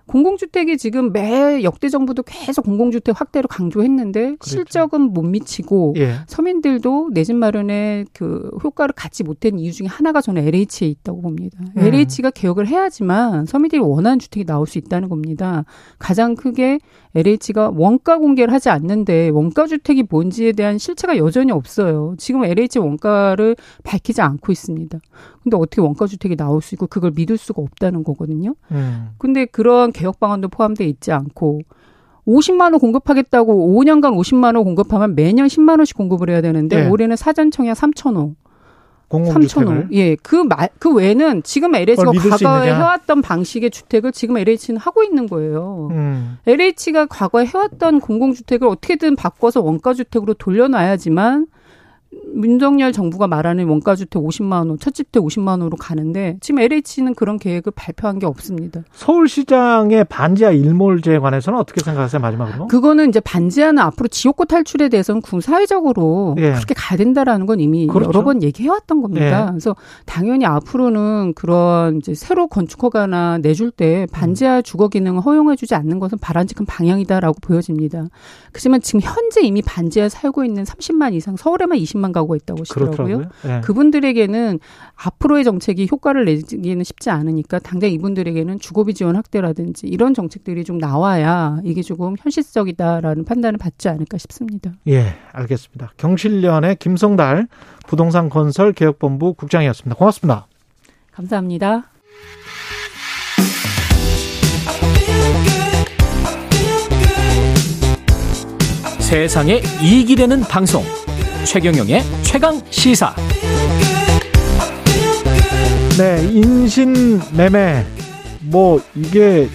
공공주택이 지금 매 역대 정부도 계속 공공주택 확대를 강조했는데 실적은 못 미치고 예. 서민들도 내 집 마련에 그 효과를 갖지 못한 이유 중에 하나가 저는 LH에 있다고 봅니다. 음. LH가 개혁을 해야지만 서민들이 원하는 주택이 나올 수 있다는 겁니다. 가장 크게 LH가 원가 공개를 하지 않는데 원가 주택이 뭔지에 대한 실체가 여전히 없어요. 지금 LH 원가를 밝히지 않고 있습니다. 근데 어떻게 원가 주택이 나올 수 있고 그걸 믿을 수가 없다는 거거든요. 음. 근데 그런 개혁 방안도 포함되어 있지 않고 50만 원 공급하겠다고 5년간 50만 원 공급하면 매년 10만 원씩 공급을 해야 되는데 예. 올해는 사전 청약 3천 호. 3천 공공주택을 호. 예. 그 말, 그 외에는 지금 LH가 과거에? 해왔던 방식의 주택을 지금 LH는 하고 있는 거예요. 음. LH가 과거에 해왔던 공공주택을 어떻게든 바꿔서 원가주택으로 돌려놔야지만 윤석열 정부가 말하는 원가주택 50만 원, 첫 집택 50만 원으로 가는데 지금 LH는 그런 계획을 발표한 게 없습니다. 서울시장의 반지하 일몰제에 관해서는 어떻게 생각하세요 마지막으로? 그거는 이제 반지하는 앞으로 지역구 탈출에 대해서는 군 사회적으로 예. 그렇게 가야 된다라는 건 이미 그렇죠. 여러 번 얘기해왔던 겁니다. 예. 그래서 당연히 앞으로는 그런 이제 새로 건축허가나 내줄 때 반지하 주거 기능을 허용해주지 않는 것은 바람직한 방향이다라고 보여집니다. 그렇지만 지금 현재 이미 반지하에 살고 있는 30만 이상 서울에만 20만 가 구가 있다고 하시더라고요. 예. 그분들에게는 앞으로의 정책이 효과를 내기는 쉽지 않으니까 당장 이분들에게는 주거비 지원 확대라든지 이런 정책들이 좀 나와야 이게 조금 현실적이다라는 판단을 받지 않을까 싶습니다. 예, 알겠습니다. 경실련의 김성달 부동산 건설 개혁본부 국장이었습니다. 고맙습니다. 감사합니다. 세상에 이익이 되는 방송 최경영의 최강 시사 네, 인신 매매 뭐 이게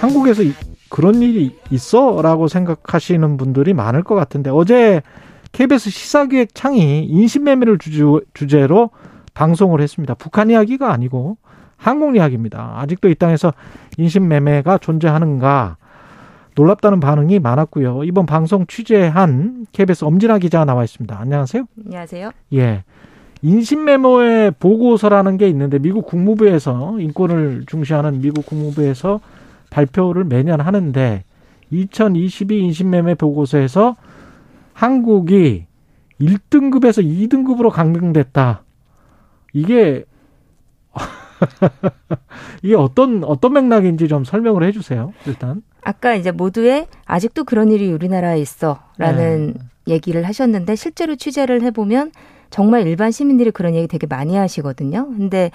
한국에서 이- 그런 일이 있어라고 생각하시는 분들이 많을 것 같은데 어제 KBS 시사기획 창이 인신매매를 주주, 주제 로 방송을 했습니다. 북한 이야기가 아니고 한국 이야기입니다. 아직도 이 땅에서 인신매매가 존재하는가 놀랍다는 반응이 많았고요. 이번 방송 취재한 KBS 엄진아 기자가 나와 있습니다. 안녕하세요. 안녕하세요. 예. 인신메모의 보고서라는 게 있는데 미국 국무부에서 인권을 중시하는 미국 국무부에서 발표를 매년 하는데 2022 인신매매 보고서에서 한국이 1등급에서 2등급으로 강등됐다. 이게 이게 어떤 어떤 맥락인지 좀 설명을 해 주세요. 일단. 아까 이제 모두의 아직도 그런 일이 우리나라에 있어라는 네. 얘기를 하셨는데 실제로 취재를 해보면 정말 일반 시민들이 그런 얘기 되게 많이 하시거든요. 근데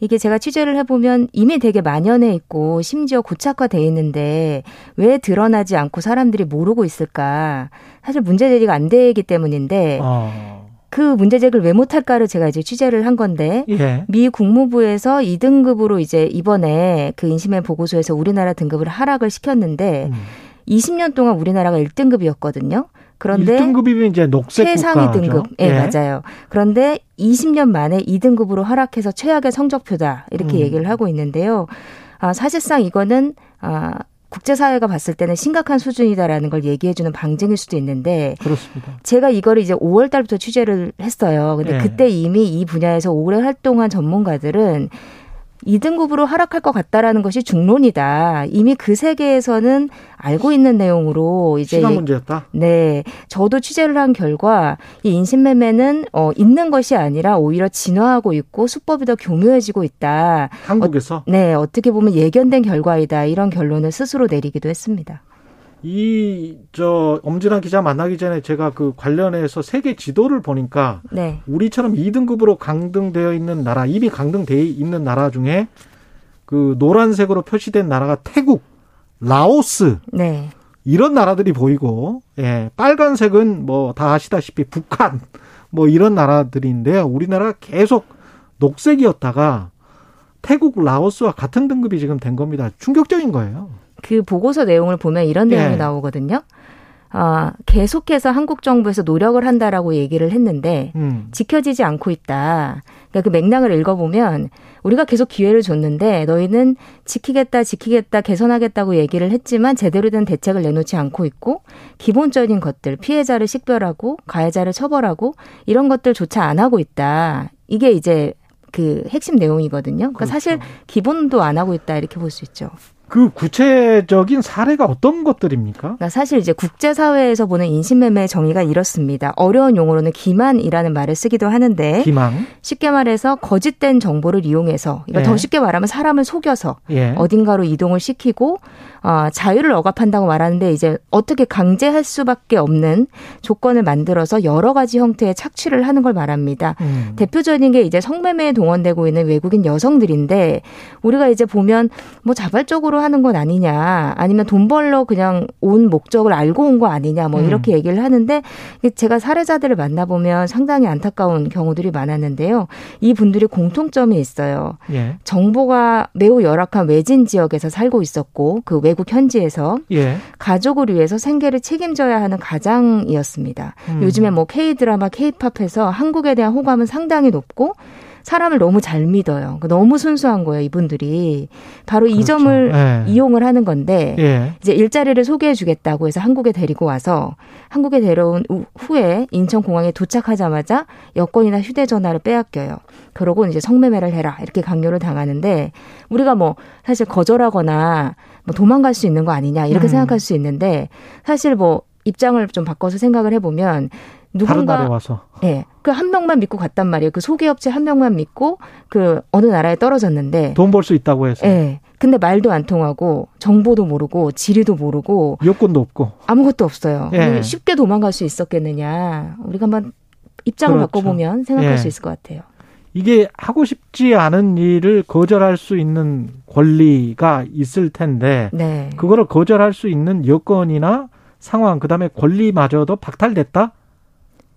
이게 제가 취재를 해보면 이미 되게 만연해 있고 심지어 고착화돼 있는데 왜 드러나지 않고 사람들이 모르고 있을까? 사실 문제 제기가 안 되기 때문인데 어. 그 문제 제기를 왜 못할까를 제가 이제 취재를 한 건데 예. 미 국무부에서 2등급으로 이제 이번에 그 인심의 보고서에서 우리나라 등급을 하락을 시켰는데 음. 20년 동안 우리나라가 1등급이었거든요. 그런데 1등급이면 이제 녹색 최상위 국가죠. 등급. 예, 맞아요. 그런데 20년 만에 2등급으로 하락해서 최악의 성적표다. 이렇게 음. 얘기를 하고 있는데요. 아, 사실상 이거는 아, 국제사회가 봤을 때는 심각한 수준이다라는 걸 얘기해주는 방증일 수도 있는데 그렇습니다. 제가 이거를 이제 5월 달부터 취재를 했어요. 근데 예. 그때 이미 이 분야에서 오래 활동한 전문가들은 2등급으로 하락할 것 같다라는 것이 중론이다. 이미 그 세계에서는 알고 있는 내용으로 이제 시간 문제였다. 네, 저도 취재를 한 결과 이 인신매매는 어 있는 것이 아니라 오히려 진화하고 있고 수법이 더 교묘해지고 있다. 한국에서 어, 네, 어떻게 보면 예견된 결과이다. 이런 결론을 스스로 내리기도 했습니다. 이 저 엄진한 기자 만나기 전에 제가 그 관련해서 세계 지도를 보니까 네. 우리처럼 2등급으로 강등되어 있는 나라, 이미 강등되어 있는 나라 중에 그 노란색으로 표시된 나라가 태국, 라오스 네. 이런 나라들이 보이고 예, 빨간색은 뭐 다 아시다시피 북한 뭐 이런 나라들인데요. 우리나라가 계속 녹색이었다가 태국, 라오스와 같은 등급이 지금 된 겁니다. 충격적인 거예요. 그 보고서 내용을 보면 이런 내용이 예. 나오거든요. 아, 계속해서 한국 정부에서 노력을 한다라고 얘기를 했는데 음. 지켜지지 않고 있다. 그러니까 그 맥락을 읽어보면 우리가 계속 기회를 줬는데 너희는 지키겠다, 지키겠다, 개선하겠다고 얘기를 했지만 제대로 된 대책을 내놓지 않고 있고 기본적인 것들, 피해자를 식별하고 가해자를 처벌하고 이런 것들조차 안 하고 있다. 이게 이제 그 핵심 내용이거든요. 그러니까 그렇죠. 사실 기본도 안 하고 있다 이렇게 볼 수 있죠. 그 구체적인 사례가 어떤 것들입니까? 그러니까 사실 이제 국제사회에서 보는 인신매매의 정의가 이렇습니다. 어려운 용어로는 기만이라는 말을 쓰기도 하는데 기망. 쉽게 말해서 거짓된 정보를 이용해서 그러니까 예. 더 쉽게 말하면 사람을 속여서 예. 어딘가로 이동을 시키고 어, 자유를 억압한다고 말하는데 이제 어떻게 강제할 수밖에 없는 조건을 만들어서 여러 가지 형태의 착취를 하는 걸 말합니다. 음. 대표적인 게 이제 성매매에 동원되고 있는 외국인 여성들인데 우리가 이제 보면 뭐 자발적으로 하는 건 아니냐 아니면 돈 벌러 그냥 온 목적을 알고 온 거 아니냐 뭐 음. 이렇게 얘기를 하는데 제가 사례자들을 만나보면 상당히 안타까운 경우들이 많았는데요. 이 분들이 공통점이 있어요. 예. 정보가 매우 열악한 외진 지역에서 살고 있었고 그 외국 현지에서 예. 가족을 위해서 생계를 책임져야 하는 가장이었습니다. 음. 요즘에 뭐 K-드라마, K-팝에서 한국에 대한 호감은 상당히 높고 사람을 너무 잘 믿어요. 그러니까 너무 순수한 거예요, 이분들이. 바로 이 그렇죠. 점을 예. 이용을 하는 건데 예. 이제 일자리를 소개해 주겠다고 해서 한국에 데리고 와서 한국에 데려온 우- 후에 인천 공항에 도착하자마자 여권이나 휴대 전화를 빼앗겨요. 그러고 이제 성매매를 해라 이렇게 강요를 당하는데 우리가 뭐 사실 거절하거나 뭐 도망갈 수 있는 거 아니냐 이렇게 음. 생각할 수 있는데 사실 뭐 입장을 좀 바꿔서 생각을 해보면 누군가 와서. 예, 그 한 명만 믿고 갔단 말이에요. 그 소개업체 한 명만 믿고 그 어느 나라에 떨어졌는데 돈 벌 수 있다고 해서. 예. 근데 말도 안 통하고 정보도 모르고 지리도 모르고 여권도 없고. 아무것도 없어요. 예. 쉽게 도망갈 수 있었겠느냐. 우리가 한번 입장을 그렇죠. 바꿔보면 생각할 예. 수 있을 것 같아요. 이게 하고 싶지 않은 일을 거절할 수 있는 권리가 있을 텐데 네. 그거를 거절할 수 있는 여건이나 상황 그다음에 권리마저도 박탈됐다.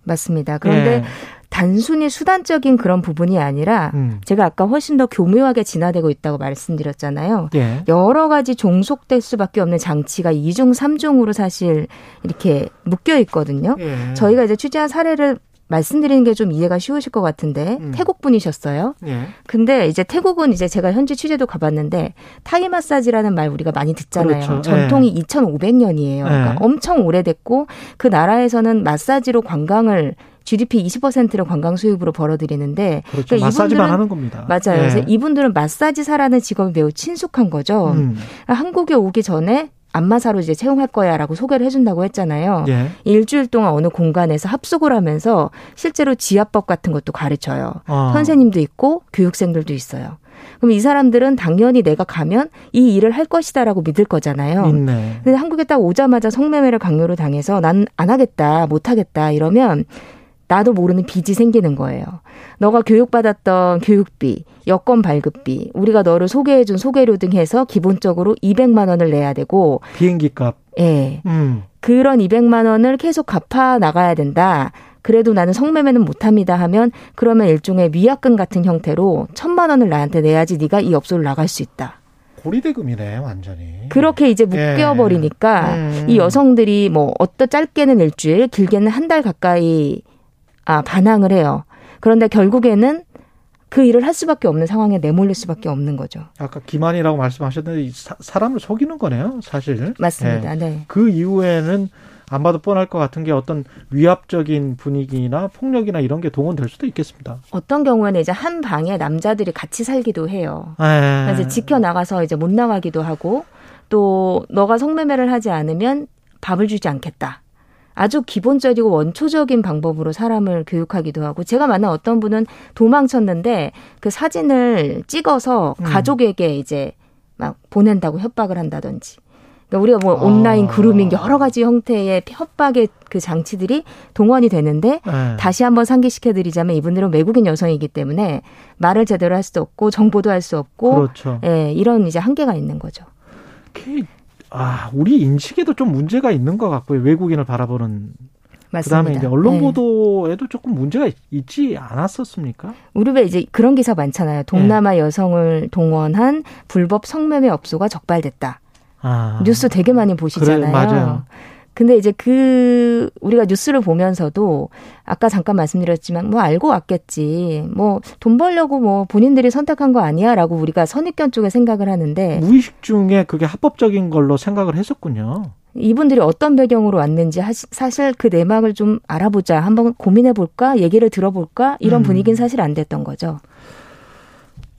맞습니다. 그런데 예. 단순히 수단적인 그런 부분이 아니라 음. 제가 아까 훨씬 더 교묘하게 진화되고 있다고 말씀드렸잖아요. 예. 여러 가지 종속될 수밖에 없는 장치가 이중삼중으로 사실 이렇게 묶여 있거든요. 예. 저희가 이제 취재한 사례를 말씀드리는 게 좀 이해가 쉬우실 것 같은데 음. 태국 분이셨어요. 예. 근데 이제 태국은 이제 제가 현지 취재도 가봤는데 타이 마사지라는 말 우리가 많이 듣잖아요. 그렇죠. 전통이 2,500년이에요. 그러니까 예. 엄청 오래됐고 그 나라에서는 마사지로 관광을 GDP 20%를 관광 수입으로 벌어들이는데 그렇죠. 그러니까 마사지만 하는 겁니다. 맞아요. 예. 그래서 이분들은 마사지사라는 직업이 매우 친숙한 거죠. 음. 한국에 오기 전에 안마사로 이제 채용할 거야라고 소개를 해준다고 했잖아요. 예. 일주일 동안 어느 공간에서 합숙을 하면서 실제로 지압법 같은 것도 가르쳐요. 어. 선생님도 있고 교육생들도 있어요. 그럼 이 사람들은 당연히 내가 가면 이 일을 할 것이다라고 믿을 거잖아요. 있네. 근데 한국에 딱 오자마자 성매매를 강요를 당해서 난 안 하겠다, 못 하겠다 이러면 나도 모르는 빚이 생기는 거예요. 너가 교육받았던 교육비, 여권 발급비, 우리가 너를 소개해준 소개료 등 해서 기본적으로 200만 원을 내야 되고, 비행기 값. 예. 음. 그런 200만 원을 계속 갚아 나가야 된다. 그래도 나는 성매매는 못합니다 하면 그러면 일종의 위약금 같은 형태로 천만 원을 나한테 내야지 네가 이 업소를 나갈 수 있다. 고리대금이네 완전히. 그렇게 이제 묶여버리니까 음. 이 여성들이 뭐 어떤 짧게는 일주일, 길게는 한 달 가까이 아 반항을 해요. 그런데 결국에는 그 일을 할 수밖에 없는 상황에 내몰릴 수밖에 없는 거죠. 아까 기만이라고 말씀하셨는데 이 사, 사람을 속이는 거네요, 사실. 맞습니다. 예. 네. 그 이후에는 안 봐도 뻔할 것 같은 게 어떤 위압적인 분위기나 폭력이나 이런 게 동원될 수도 있겠습니다. 어떤 경우에는 이제 한 방에 남자들이 같이 살기도 해요. 에. 이제 지켜 나가서 이제 못 나가기도 하고 또 너가 성매매를 하지 않으면 밥을 주지 않겠다. 아주 기본적이고 원초적인 방법으로 사람을 교육하기도 하고 제가 만난 어떤 분은 도망쳤는데 그 사진을 찍어서 음. 가족에게 이제 막 보낸다고 협박을 한다든지 그러니까 우리가 뭐 아. 온라인 그루밍 여러 가지 형태의 협박의 그 장치들이 동원이 되는데 예. 다시 한번 상기시켜 드리자면 이분들은 외국인 여성이기 때문에 말을 제대로 할 수도 없고 정보도 할 수 없고 그렇죠. 예, 이런 이제 한계가 있는 거죠. 그, 아, 우리 인식에도 좀 문제가 있는 것 같고요. 외국인을 바라보는. 맞습니다. 그다음에 이제 언론 네. 보도에도 조금 문제가 있- 있지 않았었습니까? 우리 왜 이제 그런 기사 많잖아요. 동남아 네. 여성을 동원한 불법 성매매 업소가 적발됐다. 아. 뉴스 되게 많이 보시잖아요. 그래, 맞아요. 근데 이제 그 우리가 뉴스를 보면서도 아까 잠깐 말씀드렸지만 뭐 알고 왔겠지. 뭐 돈 벌려고 뭐 본인들이 선택한 거 아니야라고 우리가 선입견 쪽에 생각을 하는데 무의식 중에 그게 합법적인 걸로 생각을 했었군요. 이분들이 어떤 배경으로 왔는지 사실 그 내막을 좀 알아보자. 한번 고민해 볼까? 얘기를 들어볼까? 이런 음. 분위기는 사실 안 됐던 거죠.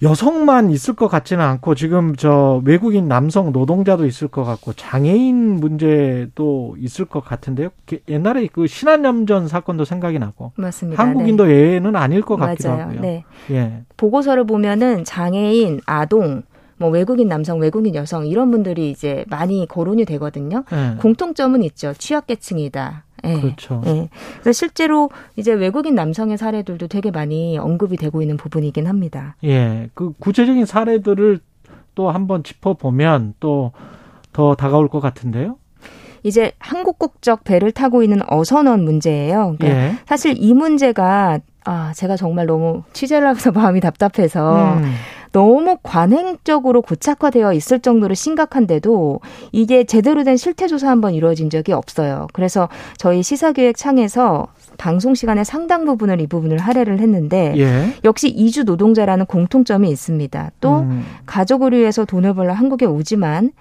여성만 있을 것 같지는 않고 지금 저 외국인 남성 노동자도 있을 것 같고 장애인 문제도 있을 것 같은데요. 그 옛날에 그 신한염전 사건도 생각이 나고 맞습니다. 한국인도 예외는 아닐 것 네. 같기도 맞아요. 하고요. 네. 예. 보고서를 보면은 장애인, 아동, 뭐 외국인 남성, 외국인 여성 이런 분들이 이제 많이 거론이 되거든요. 예. 공통점은 있죠. 취약계층이다. 예. 그렇죠. 예. 그래서 실제로 이제 외국인 남성의 사례들도 되게 많이 언급이 되고 있는 부분이긴 합니다. 예. 그 구체적인 사례들을 또 한번 짚어보면 또 더 다가올 것 같은데요. 이제 한국 국적 배를 타고 있는 어선원 문제예요. 그러니까 예. 사실 이 문제가 아 제가 정말 너무 취재를 하면서 마음이 답답해서 음. 너무 관행적으로 고착화되어 있을 정도로 심각한데도 이게 제대로 된 실태 조사 한번 이루어진 적이 없어요. 그래서 저희 시사기획 창에서 방송 시간의 상당 부분을 이 부분을 할애를 했는데 예. 역시 이주 노동자라는 공통점이 있습니다. 또 음. 가족을 위해서 돈을 벌러 한국에 오지만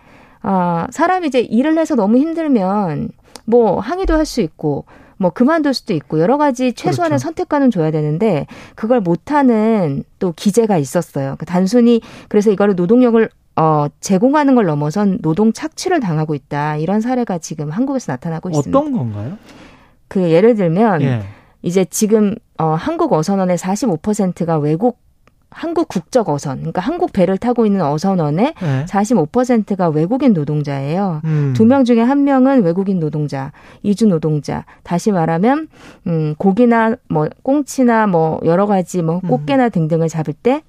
아, 사람이 이제 일을 해서 너무 힘들면 뭐 항의도 할 수 있고 뭐 그만둘 수도 있고 여러 가지 최소한의 그렇죠. 선택과는 줘야 되는데 그걸 못하는 또 기재가 있었어요. 그러니까 단순히 그래서 이거를 노동력을 어, 제공하는 걸 넘어선 노동 착취를 당하고 있다. 이런 사례가 지금 한국에서 나타나고 있습니다. 어떤 건가요? 그 예를 들면 예. 이제 지금 어 한국 어선원의 45%가 외국 한국 국적 어선, 그러니까 한국 배를 타고 있는 어선원의 예. 45%가 외국인 노동자예요. 음. 두명 중에 한 명은 외국인 노동자, 이주 노동자. 다시 말하면 음 고기나 뭐 꽁치나 뭐 여러 가지 뭐 음. 꽃게나 등등을 잡을 때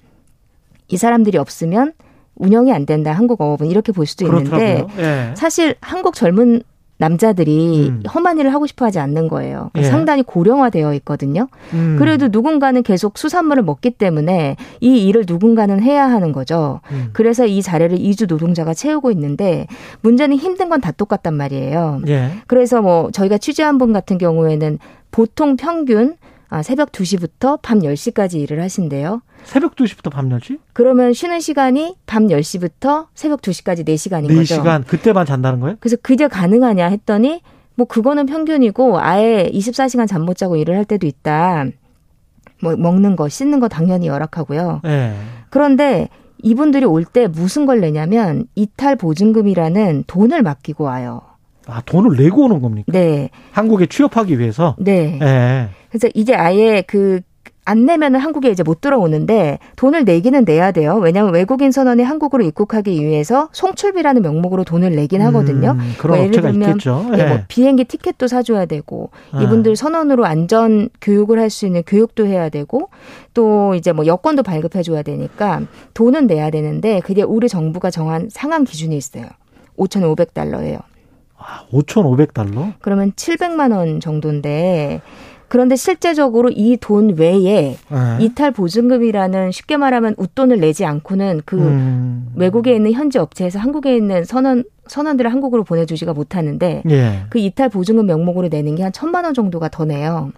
이 사람들이 없으면 운영이 안 된다. 한국 어업은 이렇게 볼 수도 있는데. 예. 사실 한국 젊은 남자들이 음. 험한 일을 하고 싶어 하지 않는 거예요. 예. 상당히 고령화되어 있거든요. 음. 그래도 누군가는 계속 수산물을 먹기 때문에 이 일을 누군가는 해야 하는 거죠. 음. 그래서 이 자리를 이주 노동자가 채우고 있는데 문제는 힘든 건 다 똑같단 말이에요. 예. 그래서 뭐 저희가 취재한 분 같은 경우에는 보통 평균 아, 새벽 2시부터 밤 10시까지 일을 하신대요. 새벽 2시부터 밤 10시? 그러면 쉬는 시간이 밤 10시부터 새벽 2시까지 4시간인 거죠. 4시간 그때만 잔다는 거예요? 그래서 그게 가능하냐 했더니 뭐 그거는 평균이고 아예 24시간 잠 못 자고 일을 할 때도 있다. 뭐 먹는 거, 씻는 거 당연히 열악하고요. 예. 그런데 이분들이 올 때 무슨 걸 내냐면 이탈 보증금이라는 돈을 맡기고 와요. 아, 돈을 내고 오는 겁니까? 네. 한국에 취업하기 위해서? 네. 예. 그래서 이게 아예 그 안 내면은 한국에 이제 못 들어오는데 돈을 내기는 내야 돼요. 왜냐하면 외국인 선원이 한국으로 입국하기 위해서 송출비라는 명목으로 돈을 내긴 하거든요. 음, 그런 뭐 업체가 있겠죠. 예, 예. 뭐 비행기 티켓도 사줘야 되고 아. 이분들 선원으로 안전 교육을 할 수 있는 교육도 해야 되고 또 이제 뭐 여권도 발급해줘야 되니까 돈은 내야 되는데 그게 우리 정부가 정한 상한 기준이 있어요. 5,500달러예요. 5,500달러? 그러면 700만 원 정도인데 그런데 실제적으로 이 돈 외에 예. 이탈 보증금이라는 쉽게 말하면 웃돈을 내지 않고는 그 음. 외국에 있는 현지 업체에서 한국에 있는 선원 선원들을 한국으로 보내주지가 못하는데 예. 그 이탈 보증금 명목으로 내는 게 한 천만 원 정도가 더 내요.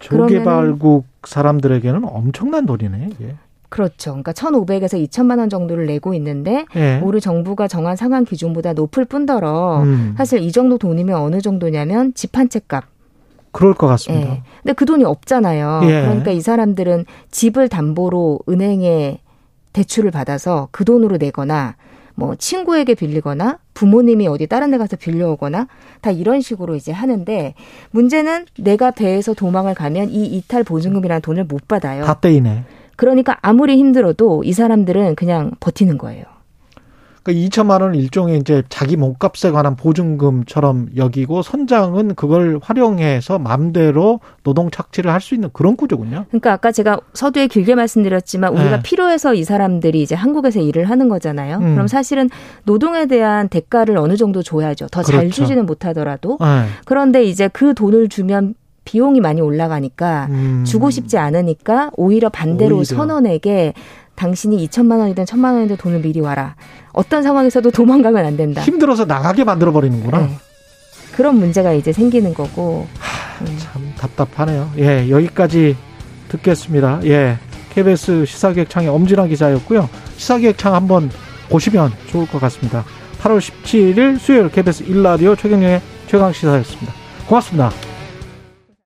조개발국 사람들에게는 엄청난 돈이네, 이게. 그렇죠. 그러니까 1,500에서 2천만 원 정도를 내고 있는데 예. 우리 정부가 정한 상한 기준보다 높을 뿐더러 음. 사실 이 정도 돈이면 어느 정도냐면 집 한 채 값. 그럴 것 같습니다. 예. 근데 그 돈이 없잖아요. 예. 그러니까 이 사람들은 집을 담보로 은행에 대출을 받아서 그 돈으로 내거나 뭐 친구에게 빌리거나 부모님이 어디 다른 데 가서 빌려오거나 다 이런 식으로 이제 하는데 문제는 내가 배에서 도망을 가면 이 이탈 보증금이라는 돈을 못 받아요. 다 떼이네. 그러니까 아무리 힘들어도 이 사람들은 그냥 버티는 거예요. 그러니까 2천만 원은 일종의 이제 자기 몸값에 관한 보증금처럼 여기고 선장은 그걸 활용해서 마음대로 노동 착취를 할 수 있는 그런 구조군요. 그러니까 아까 제가 서두에 길게 말씀드렸지만 우리가 네. 필요해서 이 사람들이 이제 한국에서 일을 하는 거잖아요. 음. 그럼 사실은 노동에 대한 대가를 어느 정도 줘야죠. 더잘 그렇죠. 주지는 못하더라도. 네. 그런데 이제 그 돈을 주면 비용이 많이 올라가니까 음. 주고 싶지 않으니까 오히려 반대로 오히려. 선원에게 당신이 2천만 원이든 1천만 원이든 돈을 미리 와라. 어떤 상황에서도 도망가면 안 된다. 힘들어서 나가게 만들어 버리는구나. 네. 그런 문제가 이제 생기는 거고. 음. 참 답답하네요. 예, 여기까지 듣겠습니다. 예. KBS 시사기획창의 엄진아 기자였고요. 시사기획창 한번 보시면 좋을 것 같습니다. 8월 17일 수요일 KBS 1라디오 최경영의 최강시사였습니다. 고맙습니다.